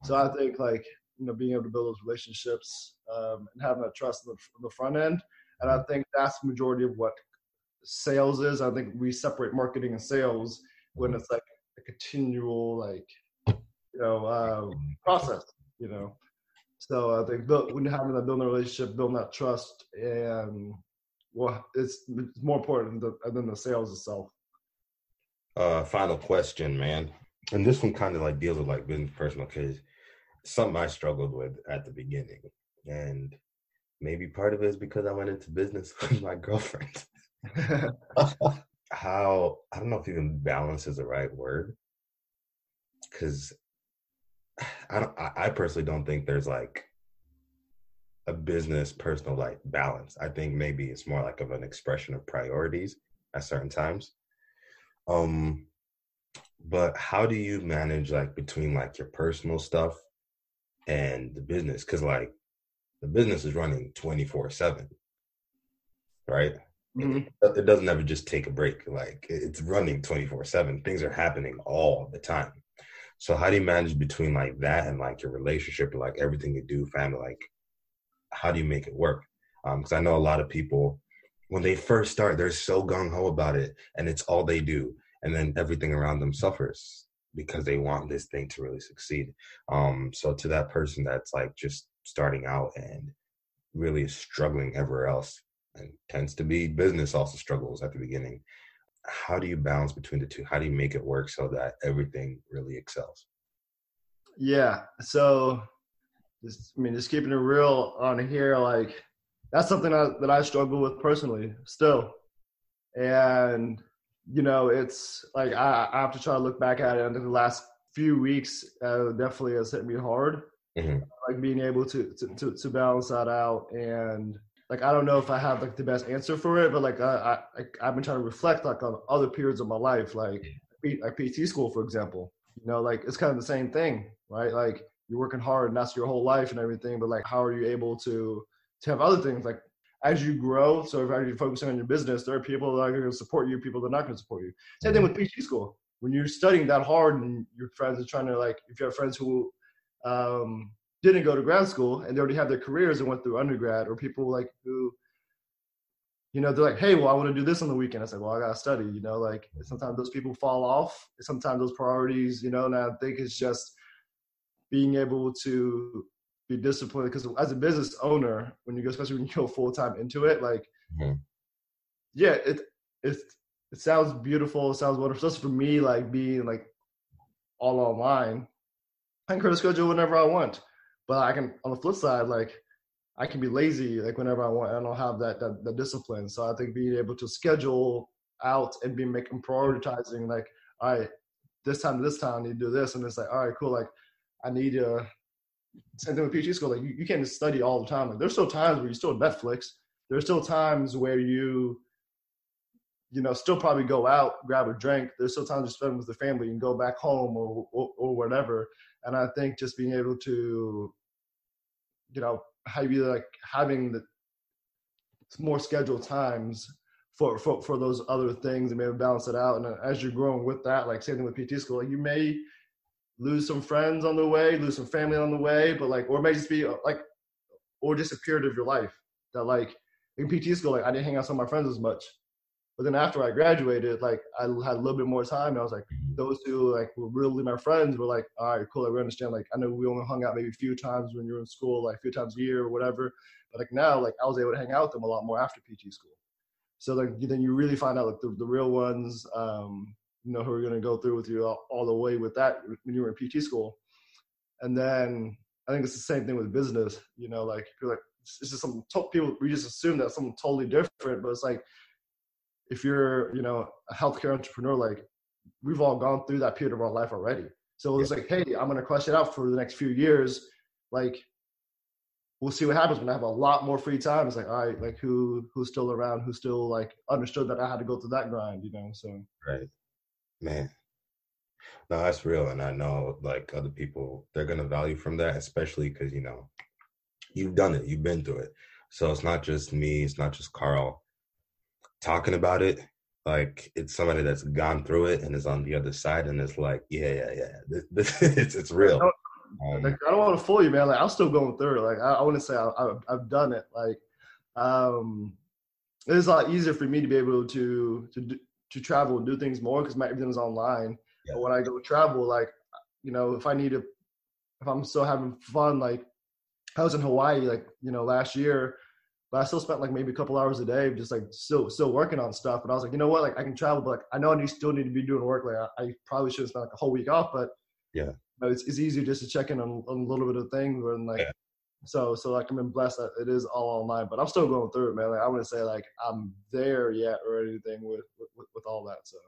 So I think like, you know, being able to build those relationships um, and having that trust on the, the front end, and I think that's the majority of what sales is. I think we separate marketing and sales when it's like a continual like, you know, uh, process. You know, so I think build, when you're having that building a relationship, building that trust, and well, it's, it's more important than the, than the sales itself. Uh, final question, man, and this one kind of like deals with like business personal case. Something I struggled with at the beginning, and maybe part of it is because I went into business *laughs* with my girlfriend. *laughs* How I don't know if even balance is the right word, because *sighs* I don't, I personally don't think there's like a business personal like balance. I think maybe it's more like of an expression of priorities at certain times. Um but how do you manage like between like your personal stuff and the business cuz like the business is running 24/7. Right? Mm-hmm. It, it doesn't ever just take a break. Like it's running 24/7. Things are happening all the time. So how do you manage between like that and like your relationship, or, like everything you do, family? Like, how do you make it work? Because um, I know a lot of people when they first start, they're so gung ho about it, and it's all they do, and then everything around them suffers because they want this thing to really succeed. Um, so to that person that's like just starting out and really is struggling everywhere else, and tends to be business also struggles at the beginning. How do you balance between the two? How do you make it work so that everything really excels? Yeah. So, just, I mean, just keeping it real on here, like that's something I, that I struggle with personally still. And, you know, it's like I, I have to try to look back at it. And the last few weeks uh, definitely has hit me hard. Mm-hmm. Like being able to, to, to, to balance that out and like I don't know if I have like the best answer for it, but like I, I I've been trying to reflect like on other periods of my life, like like PT school, for example. You know, like it's kind of the same thing, right? Like you're working hard and that's your whole life and everything, but like how are you able to to have other things like as you grow? So if you're focusing on your business, there are people that are going to support you, people that are not going to support you. Same thing with PT school. When you're studying that hard and your friends are trying to like, if you have friends who um, didn't go to grad school and they already have their careers and went through undergrad, or people like who, you know, they're like, hey, well, I want to do this on the weekend. I said, well, I got to study, you know, like sometimes those people fall off. Sometimes those priorities, you know, and I think it's just being able to be disciplined because as a business owner, when you go, especially when you go full time into it, like, mm-hmm. yeah, it, it, it sounds beautiful. It sounds wonderful. Just for me, like being like all online, I can create a schedule whenever I want. But I can, on the flip side, like I can be lazy like whenever I want. I don't have that, that that discipline. So I think being able to schedule out and be making prioritizing like, all right, this time to this time I need to do this, and it's like, all right, cool. Like I need to. Same thing with PT school. Like you, you can't study all the time. Like there's still times where you still Netflix. There's still times where you you know, still probably go out, grab a drink. There's still times to spend with the family and go back home or, or, or whatever. And I think just being able to, you know, have you like having the more scheduled times for, for, for those other things and maybe balance it out. And as you're growing with that, like same thing with PT school, like you may lose some friends on the way, lose some family on the way, but like, or it may just be like, or just a period of your life that like in PT school, like I didn't hang out with my friends as much but then after I graduated, like I had a little bit more time. and I was like, those two like were really my friends. Were like, all right, cool. Like, understand. Like I know we only hung out maybe a few times when you were in school, like a few times a year or whatever. But like now, like I was able to hang out with them a lot more after PT school. So like then you really find out like the, the real ones, um, you know, who are gonna go through with you all, all the way with that when you were in PT school. And then I think it's the same thing with business. You know, like you're like it's just some to- people we just assume that something totally different, but it's like if you're you know a healthcare entrepreneur like we've all gone through that period of our life already. So it's like hey i'm going to crush it out for the next few years. Like we'll see what happens when i have a lot more free time. It's like all right like who who's still around? Who still like understood that i had to go through that grind you know so. Right man. No that's real and i know like other people they're going to value from that especially because you know you've done it you've been through it. So it's not just me it's not just carl talking about it like it's somebody that's gone through it and is on the other side and it's like yeah yeah yeah *laughs* this, this, it's, it's real. Um, like, i don't want to fool you man like i'm still going through it like i, I wouldn't say I, I, i've done it like um it's a lot easier for me to be able to to do, to travel and do things more because my everything's online yeah. but when i go travel like you know if i need to if i'm still having fun like i was in hawaii like you know last year but I still spent like maybe a couple hours a day just like still still working on stuff. But I was like, you know what, like I can travel, but like I know I need, still need to be doing work. Like I, I probably should have spent like a whole week off, but yeah, but it's it's easier just to check in on, on a little bit of things and like. Yeah. So, so like I'm been blessed that it is all online, but I'm still going through it, man. Like I wouldn't say like I'm there yet or anything with with, with all that. So,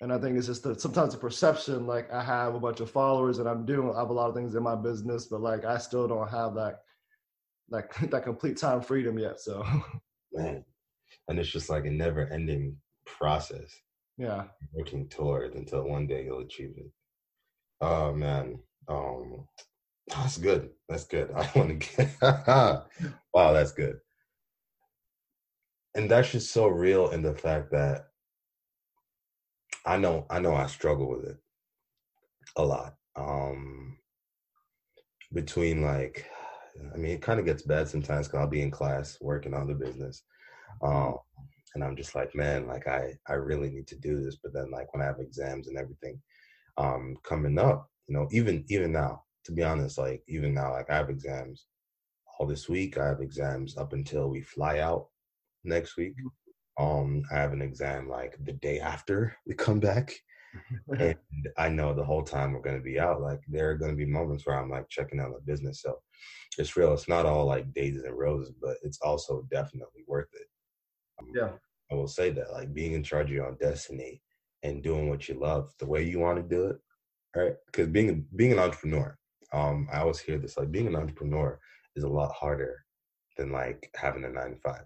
and I think it's just that sometimes the perception, like I have a bunch of followers and I'm doing, I have a lot of things in my business, but like I still don't have that like *laughs* that complete time freedom yet. So man, and it's just like a never ending process. Yeah, working towards until one day you'll achieve it. Oh man, um, *laughs* that's good. That's good. *laughs* I want to get. *laughs* wow, that's good. And that's just so real in the fact that I know I know I struggle with it a lot. Um between like I mean it kind of gets bad sometimes because I'll be in class working on the business. Um and I'm just like, man, like I I really need to do this. But then like when I have exams and everything um coming up, you know, even even now, to be honest, like even now, like I have exams all this week. I have exams up until we fly out next week. Um, I have an exam like the day after we come back. *laughs* and I know the whole time we're gonna be out, like there are gonna be moments where I'm like checking out the business. So it's real. It's not all like daisies and roses, but it's also definitely worth it. Um, yeah. I will say that, like being in charge of your own destiny and doing what you love the way you want to do it, right? Because being being an entrepreneur, um, I always hear this like being an entrepreneur is a lot harder than like having a nine to five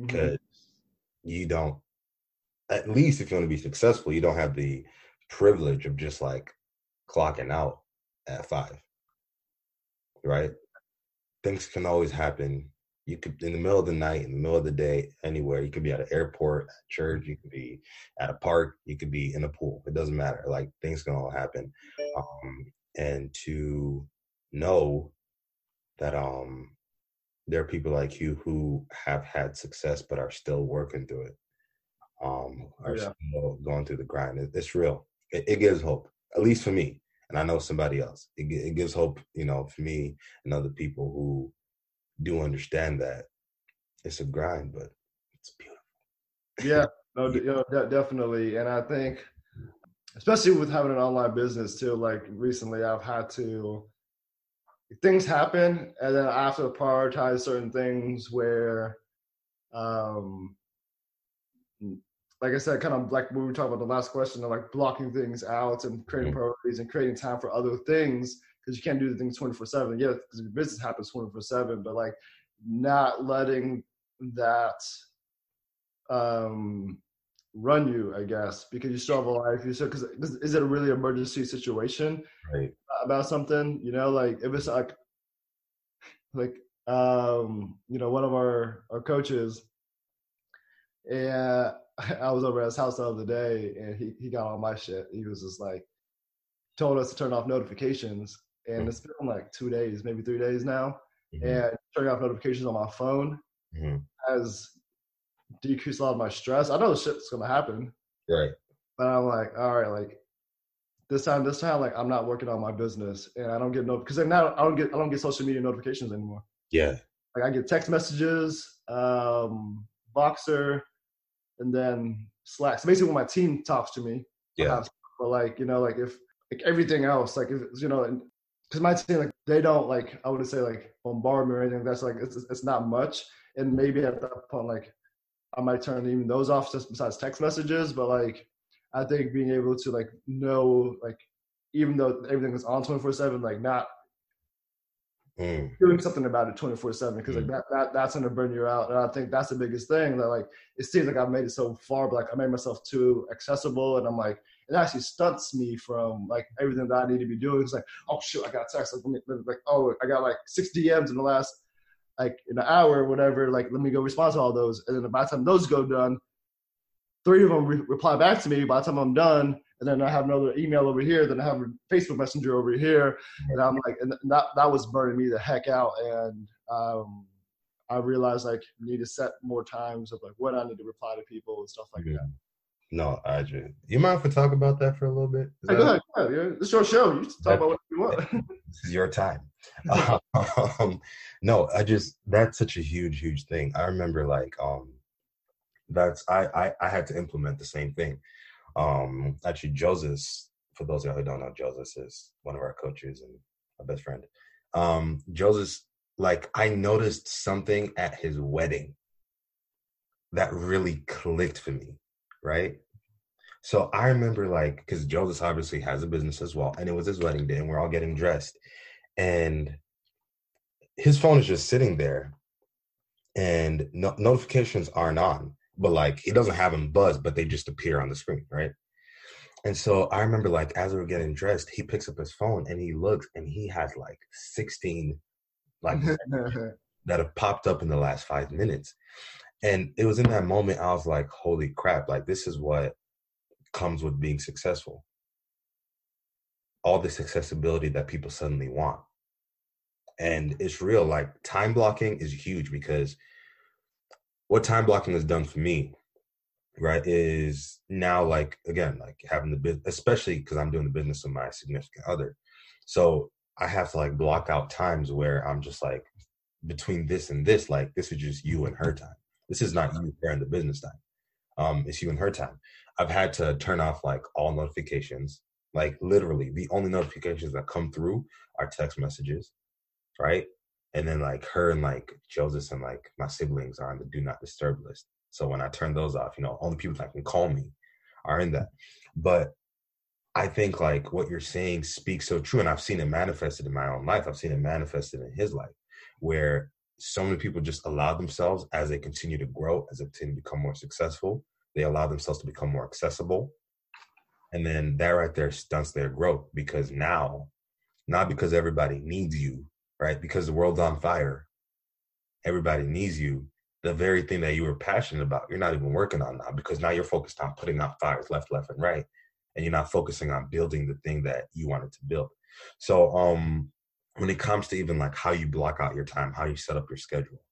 because mm-hmm. you don't at least if you want to be successful you don't have the privilege of just like clocking out at five right things can always happen you could in the middle of the night in the middle of the day anywhere you could be at an airport at church you could be at a park you could be in a pool it doesn't matter like things can all happen um, and to know that um there are people like you who have had success but are still working through it um are yeah. still going through the grind it, it's real it, it, gives hope at least for me and i know somebody else it, it gives hope you know for me and other people who do understand that it's a grind but it's beautiful. Yeah. *laughs* No you know, de- definitely and i think especially with having an online business too like recently i've had to things happen and then I have to prioritize certain things where um like I said, kind of like when we were talking about the last question of like blocking things out and creating mm-hmm. priorities and creating time for other things because you can't do the things 24 7. Yeah, because your business happens 24 7, but like not letting that um run you, I guess, because you still have a life. You still because is it a really emergency situation right. about something? You know, like if it's like like um, you know, one of our our coaches, and *laughs* I was over at his house the other day, and he he got all my shit. He was just like told us to turn off notifications, and it's been like two days, maybe three days now, mm-hmm. and turning off notifications on my phone mm-hmm. has decreased a lot of my stress. I know the shit's gonna happen. Right. But I'm like, all right, like this time, this time, like I'm not working on my business and I don't get no because now I don't get I don't get social media notifications anymore. Yeah. Like I get text messages, um, Voxer, and then Slack. So basically when my team talks to me. Yeah. But like, you know, like if like everything else, like if you know, because my team like they don't like I would say like bombard me or anything. That's like it's it's not much. And maybe at that point, like I might turn even those off just besides text messages. But like, I think being able to like know like even though everything is on 24 7 like not mm. doing something about it 24 7 because like mm. that, that that's gonna burn you out and i think that's the biggest thing that like it seems like i've made it so far but like i made myself too accessible and i'm like it actually stunts me from like everything that i need to be doing it's like oh shoot i got text like, like oh i got like six dms in the last like in an hour or whatever, like let me go respond to all those. And then by the time those go done, three of them re- reply back to me. By the time I'm done, and then I have another email over here, then I have a Facebook Messenger over here, and I'm like, and that that was burning me the heck out. And um, I realized like I need to set more times of like when I need to reply to people and stuff like yeah. that. No, Adrian. You mind if we talk about that for a little bit? Hey, go ahead, go ahead. Yeah. It's your show. You talk about what you want. this is your time. um, *laughs* no, I just that's such a huge, huge thing. I remember like um that's I I, I had to implement the same thing. Um actually Joseph, for those of you who don't know, Joseph is one of our coaches and my best friend. Um Joseph, like I noticed something at his wedding that really clicked for me right? So I remember like because Joseph obviously has a business as well, and it was his wedding day, and we're all getting dressed, and his phone is just sitting there, and no- notifications aren't on, but like he doesn't have them buzz, but they just appear on the screen, right? And so I remember like as we were getting dressed, he picks up his phone and he looks, and he has like sixteen like *laughs* that have popped up in the last five minutes. And it was in that moment I was like, holy crap, like this is what comes with being successful. All this accessibility that people suddenly want. And it's real. Like time blocking is huge because what time blocking has done for me, right, is now like again, like having the business, especially because I'm doing the business with my significant other. So I have to like block out times where I'm just like between this and this, like this is just you and her time. This is not you during the business time. Um, it's you and her time. I've had to turn off like all notifications. Like literally, the only notifications that come through are text messages, right? And then like her and like Joseph and like my siblings are on the do not disturb list. So when I turn those off, you know, only people that can call me are in that. But I think like what you're saying speaks so true, and I've seen it manifested in my own life. I've seen it manifested in his life, where so many people just allow themselves as they continue to grow, as they continue to become more successful, they allow themselves to become more accessible. And then that right there stunts their growth because now, not because everybody needs you, right? Because the world's on fire. Everybody needs you. The very thing that you were passionate about, you're not even working on now because now you're focused on putting out fires left, left, and right. And you're not focusing on building the thing that you wanted to build. So um when it comes to even like how you block out your time, how you set up your schedule,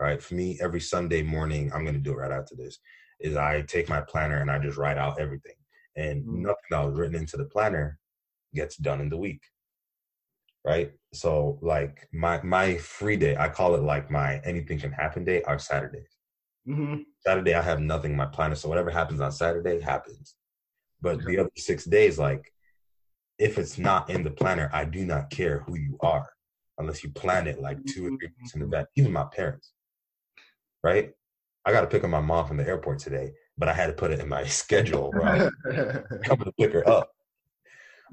right? For me, every Sunday morning, I'm gonna do it right after this is I take my planner and I just write out everything. And mm-hmm. nothing that was written into the planner gets done in the week. Right. So like my my free day, I call it like my anything can happen day are Saturdays. Mm-hmm. Saturday I have nothing in my planner. So whatever happens on Saturday happens. But the other six days, like if it's not in the planner, I do not care who you are unless you plan it like two or three weeks in mm-hmm. advance. Even my parents, right? I got to pick up my mom from the airport today, but I had to put it in my *laughs* schedule, right? Coming to pick her up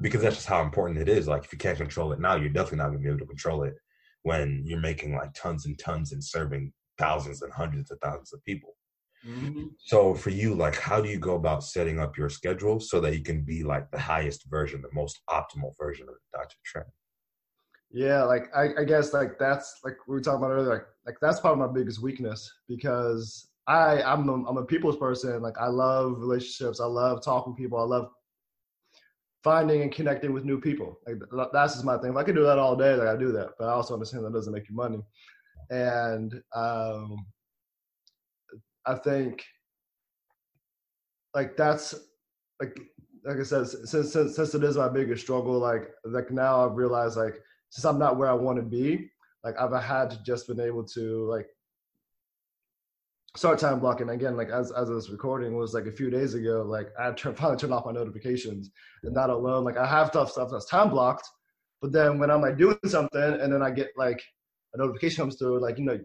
because that's just how important it is. Like if you can't control it now, you're definitely not going to be able to control it when you're making like tons and tons and serving thousands and hundreds of thousands of people. Mm-hmm. So for you, like, how do you go about setting up your schedule so that you can be like the highest version, the most optimal version of Dr. Trent? Yeah, like I, I guess like that's like we were talking about earlier, like like that's probably my biggest weakness because I I'm a, I'm a people's person. Like I love relationships. I love talking to people. I love finding and connecting with new people. Like that's just my thing. If I could do that all day, like I do that. But I also understand that doesn't make you money. And um, I think like that's like like I said, since since since it is my biggest struggle, like like now I've realized like since I'm not where I want to be, like I've had just been able to like start time blocking again. Like as as this recording was like a few days ago, like I turned, *laughs* finally turned off my notifications, and that alone, like I have tough stuff that's time blocked, but then when I'm like doing something and then I get like a notification comes through, like you know,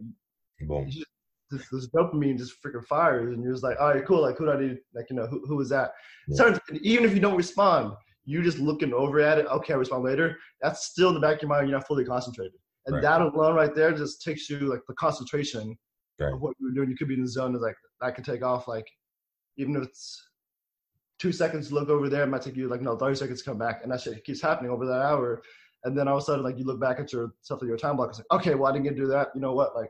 Boom. You just, this, this, dopamine just freaking fires, and you're just like, all right, cool. Like who do I need? Like you know, who who is that? Yeah. even if you don't respond, you just looking over at it, okay, I respond later. That's still in the back of your mind. You're not fully concentrated, and right. that alone right there just takes you like the concentration right. of what you're doing. You could be in the zone. Is like that could take off. Like even if it's two seconds to look over there, it might take you like no 30 seconds to come back, and that shit keeps happening over that hour. And then all of a sudden, like you look back at your stuff at your time block. It's like, okay, well, I didn't get to do that. You know what? Like,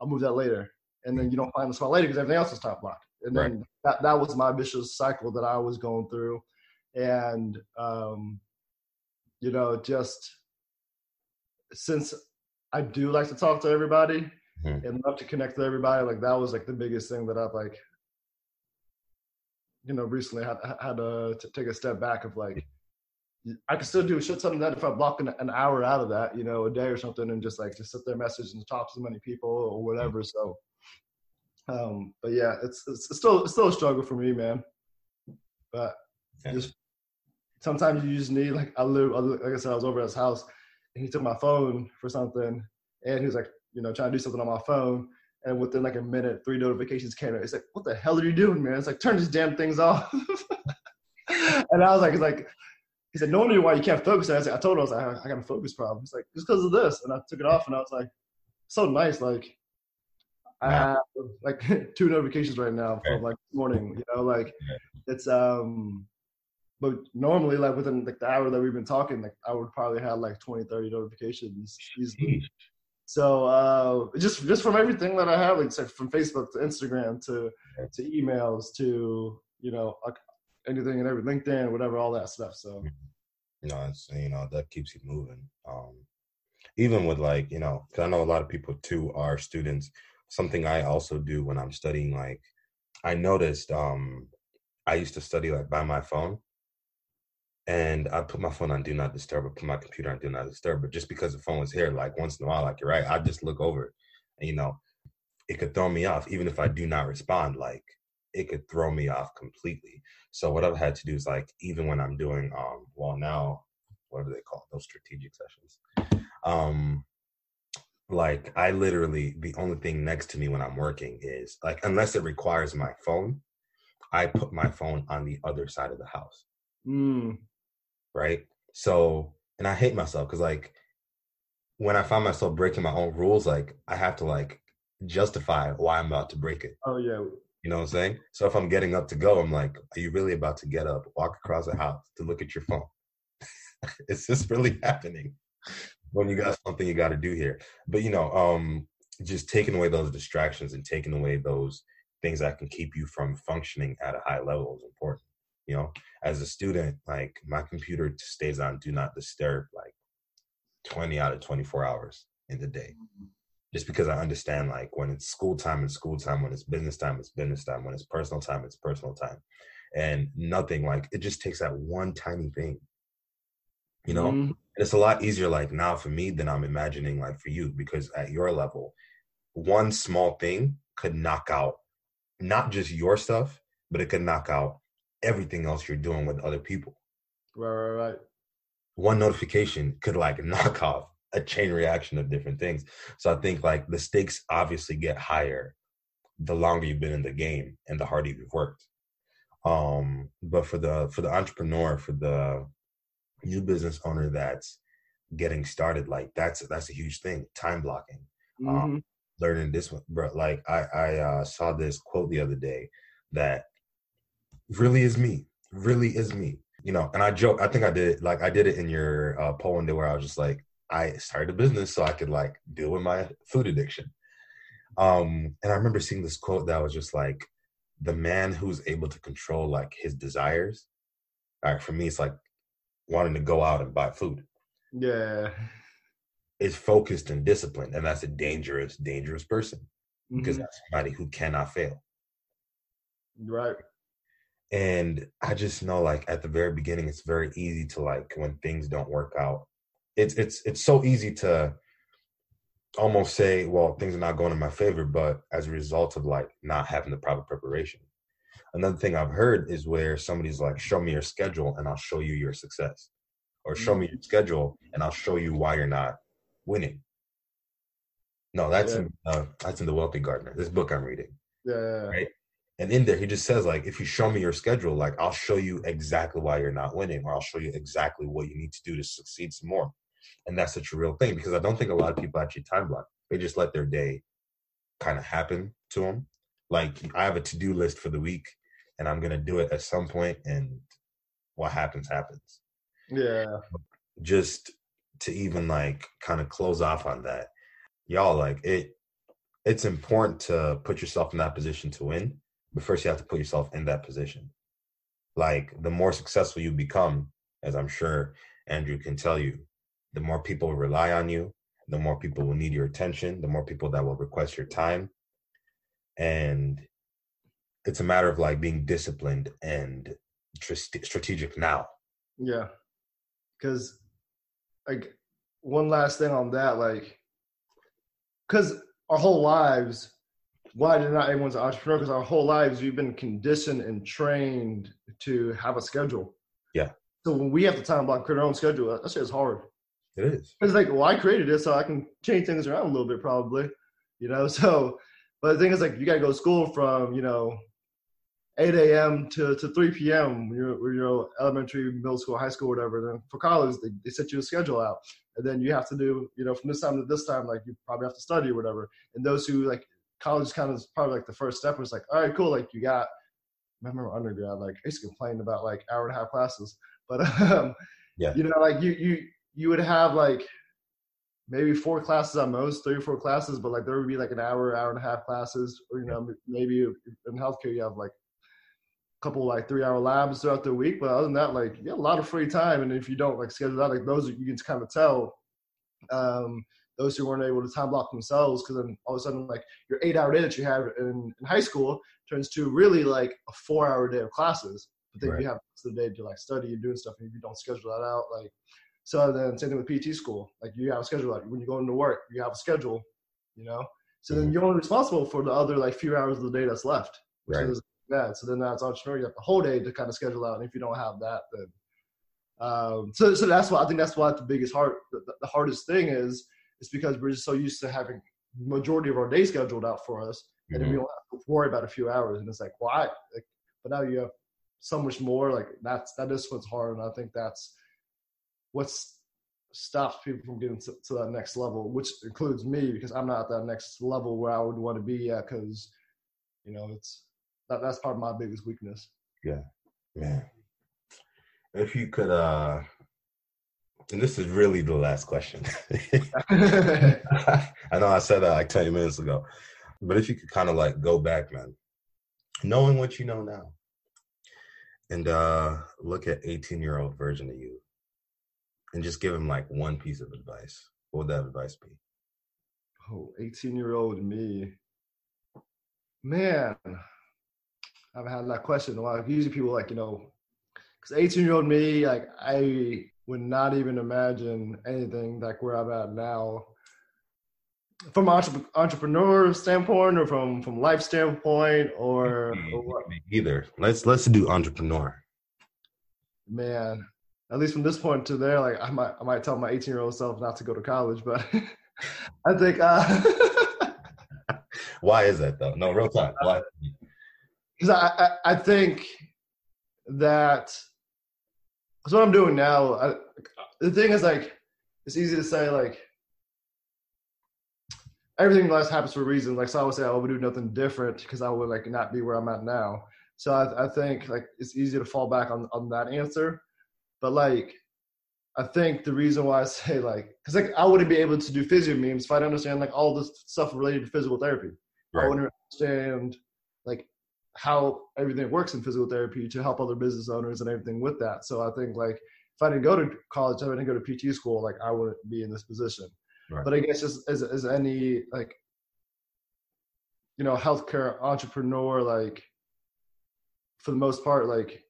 I'll move that later. And then you don't find the spot later because everything else is top blocked. And then right. that, that was my vicious cycle that I was going through and um, you know just since i do like to talk to everybody mm-hmm. and love to connect with everybody like that was like the biggest thing that i've like you know recently had had to, to take a step back of like I can still do a shit ton of that if I block an, an, hour out of that, you know, a day or something, and just like just sit there, message and talk to so many people or whatever. So, um, but yeah, it's, it's, it's still it's still a struggle for me, man. But okay. just sometimes you just need like I live like I said I was over at his house and he took my phone for something and he was like you know trying to do something on my phone and within like a minute three notifications came in. It's like what the hell are you doing, man? It's like turn these damn things off. *laughs* and I was like, it's like he said, normally why you can't focus. And I, said, I told him I was like, I got a focus problem. He's like, just because of this. And I took it off and I was like, so nice. Like I have like *laughs* two notifications right now from like morning, you know, like it's um but normally like within like the hour that we've been talking like i would probably have like 20 30 notifications easily so uh just just from everything that i have like from facebook to instagram to to emails to you know like anything and every LinkedIn, whatever, all that stuff. So, you know, it's you know that keeps you moving. Um, even with like you know, because I know a lot of people too are students. Something I also do when I'm studying, like I noticed, um, I used to study like by my phone, and I put my phone on do not disturb, or put my computer on do not disturb. But just because the phone was here, like once in a while, like you're right, I just look over, and you know, it could throw me off, even if I do not respond. Like it could throw me off completely. So what I've had to do is like even when I'm doing um well now what do they call those strategic sessions? Um like I literally the only thing next to me when I'm working is like unless it requires my phone, I put my phone on the other side of the house. mm, Right? So and I hate myself because like when I find myself breaking my own rules, like I have to like justify why I'm about to break it. oh yeah, You know what I'm saying? So if I'm getting up to go, I'm like, are you really about to get up, walk across the house to look at your phone? *laughs* Is this really happening? When you got something you got to do here. But you know, um, just taking away those distractions and taking away those things that can keep you from functioning at a high level is important. You know, as a student, like my computer stays on do not disturb like 20 out of 24 hours in the day just because I understand like when it's school time, it's school time. When it's business time, it's business time. When it's personal time, it's personal time. And nothing like it just takes that one tiny thing. You know, Mhm. And it's a lot easier like now for me than I'm imagining like for you because at your level, one small thing could knock out not just your stuff, but it could knock out everything else you're doing with other people. right, right, right. One notification could like *laughs* knock off a chain reaction of different things. So I think like the stakes obviously get higher the longer you've been in the game and the harder you've worked. Um, but for the for the entrepreneur, for the new business owner that's getting started, like that's that's a huge thing. Time blocking. Um, Mhm. learning this one, bro. Like I I uh, saw this quote the other day that really is me, really is me. You know, and I joke. I think I did like I did it in your uh, poll one day where I was just like, I started a business so I could like deal with my food addiction. Um, and I remember seeing this quote that was just like, the man who's able to control like his desires. All right, for me, it's like wanting to go out and buy food. Yeah. Is focused and disciplined, and that's a dangerous, dangerous person because Mhm. that's somebody who cannot fail. Right. And I just know like at the very beginning it's very easy to like when things don't work out. It's it's it's so easy to almost say, well, things are not going in my favor, but as a result of like not having the proper preparation. Another thing I've heard is where somebody's like, show me your schedule and I'll show you your success. Or show me your schedule and I'll show you why you're not winning. No, that's Yeah. in uh, that's in the Wealthy Gardener. This book I'm reading. Yeah. Right. And in there, he just says, like, if you show me your schedule, like, I'll show you exactly why you're not winning, or I'll show you exactly what you need to do to succeed some more. And that's such a real thing because I don't think a lot of people actually time block. They just let their day kind of happen to them. Like, I have a to do list for the week, and I'm going to do it at some point, and what happens, happens. Yeah. Just to even like kind of close off on that, y'all, like, it, it's important to put yourself in that position to win but first you have to put yourself in that position. Like the more successful you become, as I'm sure Andrew can tell you, the more people rely on you, the more people will need your attention, the more people that will request your time. And it's a matter of like being disciplined and tr- strategic now. Yeah. Cause like one last thing on that, like because our whole lives, why did not everyone's an entrepreneur? Because our whole lives we've been conditioned and trained to have a schedule. Yeah. So when we have to time block, create our own schedule, that shit is hard. It is. It's like, well, I created it so I can change things around a little bit, probably. You know, *laughs* so but the thing is, like, you gotta go to school from you know 8 a.m. to, to 3 p.m. When you're, when you're elementary, middle school, high school, whatever. Then for college, they, they set you a schedule out, and then you have to do you know from this time to this time, like you probably have to study or whatever. And those who like college is kind of probably like the first step was like, all right, cool, like you got. I remember undergrad, like I used to complain about like hour and a half classes, but *laughs* um, Yeah. you know, like you you you would have like maybe four classes at most, three or four classes, but like there would be like an hour, hour and a half classes, or you know, maybe in healthcare you have like a couple like three hour labs throughout the week. But other than that, like you have a lot of free time. And if you don't like schedule that, like those you can kind of tell um, those who weren't able to time block themselves because then all of a sudden like your eight hour day that you have in, in high school turns to really like a four hour day of classes. But then Right. you have the day to like study and doing stuff and if you don't schedule that out, like so then same thing with PT school. Like you have a schedule out. When you go into work, you have a schedule, you know? So then you're only responsible for the other like few hours of the day that's left. Right. is bad. So then that's entrepreneur. You have the whole day to kind of schedule out. And if you don't have that, then um, so so that's why I think that's why the biggest hard the, the hardest thing is is because we're just so used to having majority of our day scheduled out for us, and then we Mhm. don't have to worry about a few hours. And it's like why? Like, but now you have so much more. Like that's that is what's hard, and I think that's what's stops people from getting to, to that next level, which includes me because I'm not at that next level where I would want to be at because you know it's that that's part of my biggest weakness. Yeah. Man. If you could uh and this is really the last question. *laughs* *laughs* I know I said that like 20 minutes ago. But if you could kind of like go back, man, knowing what you know now, and uh look at 18 year old version of you and just give him like one piece of advice, what would that advice be? Oh, 18 year old me. Man, I've had that question a lot. Usually people like, you know, because 18 year old me, like, I would not even imagine anything like where I'm at now. From an entrep- entrepreneur standpoint or from from life standpoint or, mm-hmm. or what? Either. Let's let's do entrepreneur. man, at least from this point to there, like I might I might tell my 18 year old self not to go to college, but *laughs* I think uh Why is that though? No, real talk. Why? *laughs* because I, I I think that so what I'm doing now. I, the thing is like it's easy to say like everything in life happens for a reason. Like so I would say I would do nothing different because I would like not be where I'm at now. So I, I think like it's easy to fall back on on that answer, but like I think the reason why I *laughs* say like because like I wouldn't be able to do physio memes if I didn't understand like all this stuff related to physical therapy. I Right. wouldn't understand like how everything works in physical therapy to help other business owners and everything with that. So I think like if I didn't go to college, if I didn't go to PT school, like I wouldn't be in this position. Right. But I guess just as as any like you know healthcare entrepreneur, like for the most part, like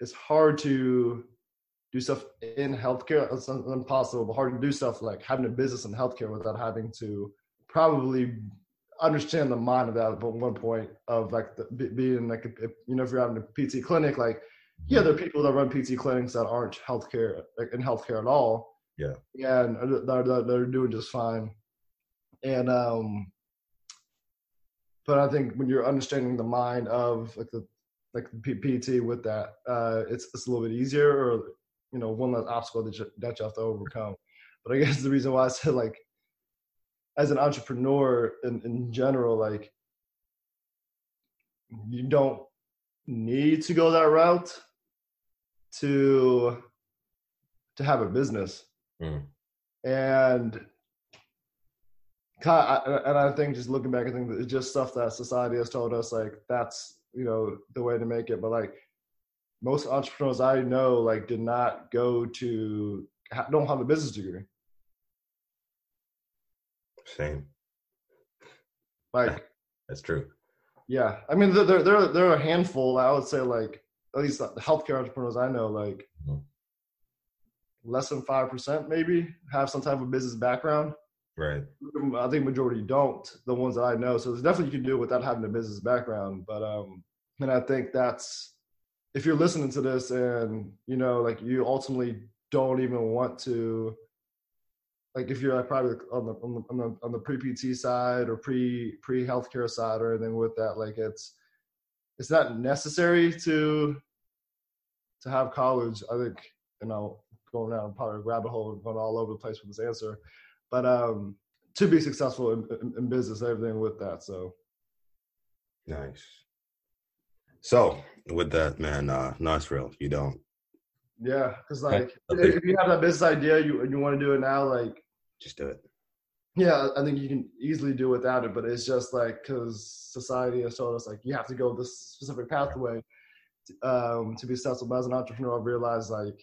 it's hard to do stuff in healthcare. It's impossible, but hard to do stuff like having a business in healthcare without having to probably understand the mind of that at one point of like the, being like a, you know if you're having a PT clinic like yeah there are people that run PT clinics that aren't healthcare like in healthcare at all Yeah. and they're, they're, they're doing just fine and um but I think when you're understanding the mind of like the like the PT with that uh it's it's a little bit easier or you know one less obstacle that you, that you have to overcome but I *laughs* guess the reason why I said like as an entrepreneur in, in general, like you don't need to go that route to to have a business. Mm. And and I think just looking back, I think it's just stuff that society has told us like that's you know the way to make it. But like most entrepreneurs I know, like did not go to don't have a business degree. Same. Like *laughs* That's true. Yeah, I mean, there there there are a handful. I would say like at least the healthcare entrepreneurs I know, like Mhm. less than five percent maybe have some type of business background. Right. I think majority don't. The ones that I know, so there's definitely you can do it without having a business background. But um, and I think that's if you're listening to this and you know like you ultimately don't even want to like if you're probably on the on the on the, pre PT side or pre pre healthcare side or anything with that, like it's it's not necessary to to have college. I think you know going down probably a rabbit hole and going all over the place with this answer, but um to be successful in, in, in business, everything with that. So Nice. So with that, man, uh, no, it's real. You don't. yeah, because like if you have that business idea, you you want to do it now, like Just do it. Yeah, I think you can easily do without it, but it's just like because society has told us like you have to go this specific pathway um, to be successful. But as an entrepreneur, I've realized like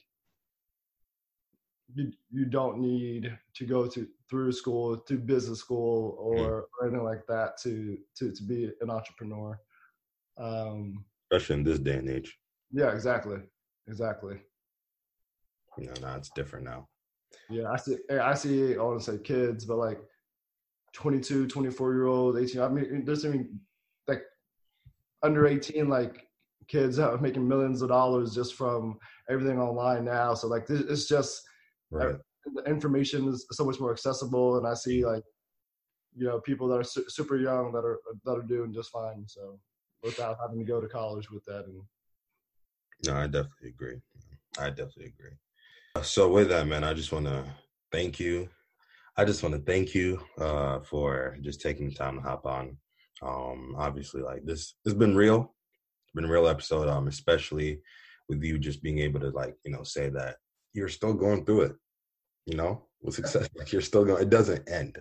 you you don't need to go to through school, to business school, or, mm. or anything like that to to to be an entrepreneur. Um, Especially in this day and age. Yeah, exactly, exactly. You know, now it's different now. Yeah, I see. Eh, I see. I want to say kids, but like 22, 24 year old, 18. I mean, there's even like under 18, like kids are making millions of dollars just from everything online now. So like, it's just uh, right. the information is so much more accessible, and I see mm-hmm. like, you know, people that are su- super young that are that are doing just fine. So without having to go to college with that, and no, I definitely agree. I definitely agree. So with that, man, I just want to thank you. I just want to thank you uh, for just taking the time to hop on. Um, obviously, like this it's been real. It's been a real episode, um, especially with you just being able to like, you know, say that you're still going through it, you know, with success. *laughs* Like you're still going, it doesn't end.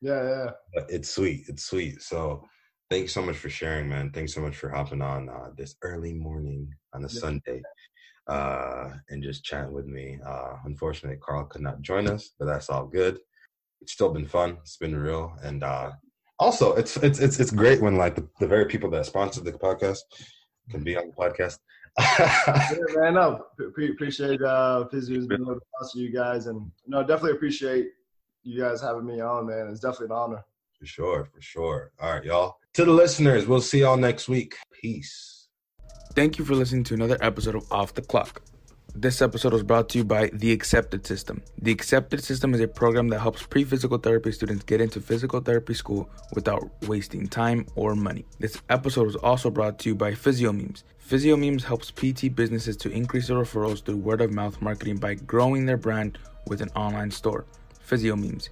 Yeah, yeah. But it's sweet. It's sweet. So thank you so much for sharing, man. Thanks so much for hopping on uh, this early morning on a yeah. Sunday uh, and just chatting with me. Uh, unfortunately, Carl could not join us, but that's all good. It's still been fun. It's been real, and uh, also it's it's it's it's great when like the, the very people that sponsor the podcast can be on the podcast. yeah, man, no, appreciate uh, Physio's *laughs* being able to sponsor you guys, and no, definitely appreciate you guys having me on, man. It's definitely an honor. For sure, for sure. All right, y'all. To the listeners, we'll see y'all next week. Peace. Thank you for listening to another episode of Off the Clock. This episode was brought to you by The Accepted System. The Accepted System is a program that helps pre physical therapy students get into physical therapy school without wasting time or money. This episode was also brought to you by PhysioMemes. PhysioMemes helps PT businesses to increase their referrals through word of mouth marketing by growing their brand with an online store. PhysioMemes.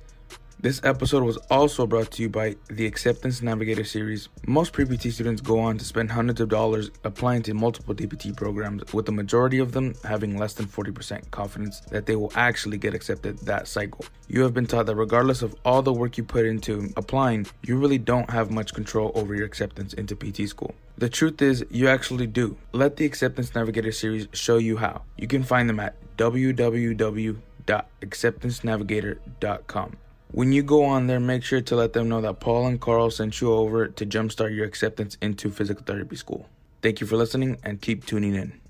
This episode was also brought to you by the Acceptance Navigator series. Most pre-PT students go on to spend hundreds of dollars applying to multiple DPT programs, with the majority of them having less than 40% confidence that they will actually get accepted that cycle. You have been taught that regardless of all the work you put into applying, you really don't have much control over your acceptance into PT school. The truth is, you actually do. Let the Acceptance Navigator series show you how. You can find them at www.acceptancenavigator.com. When you go on there, make sure to let them know that Paul and Carl sent you over to jumpstart your acceptance into physical therapy school. Thank you for listening and keep tuning in.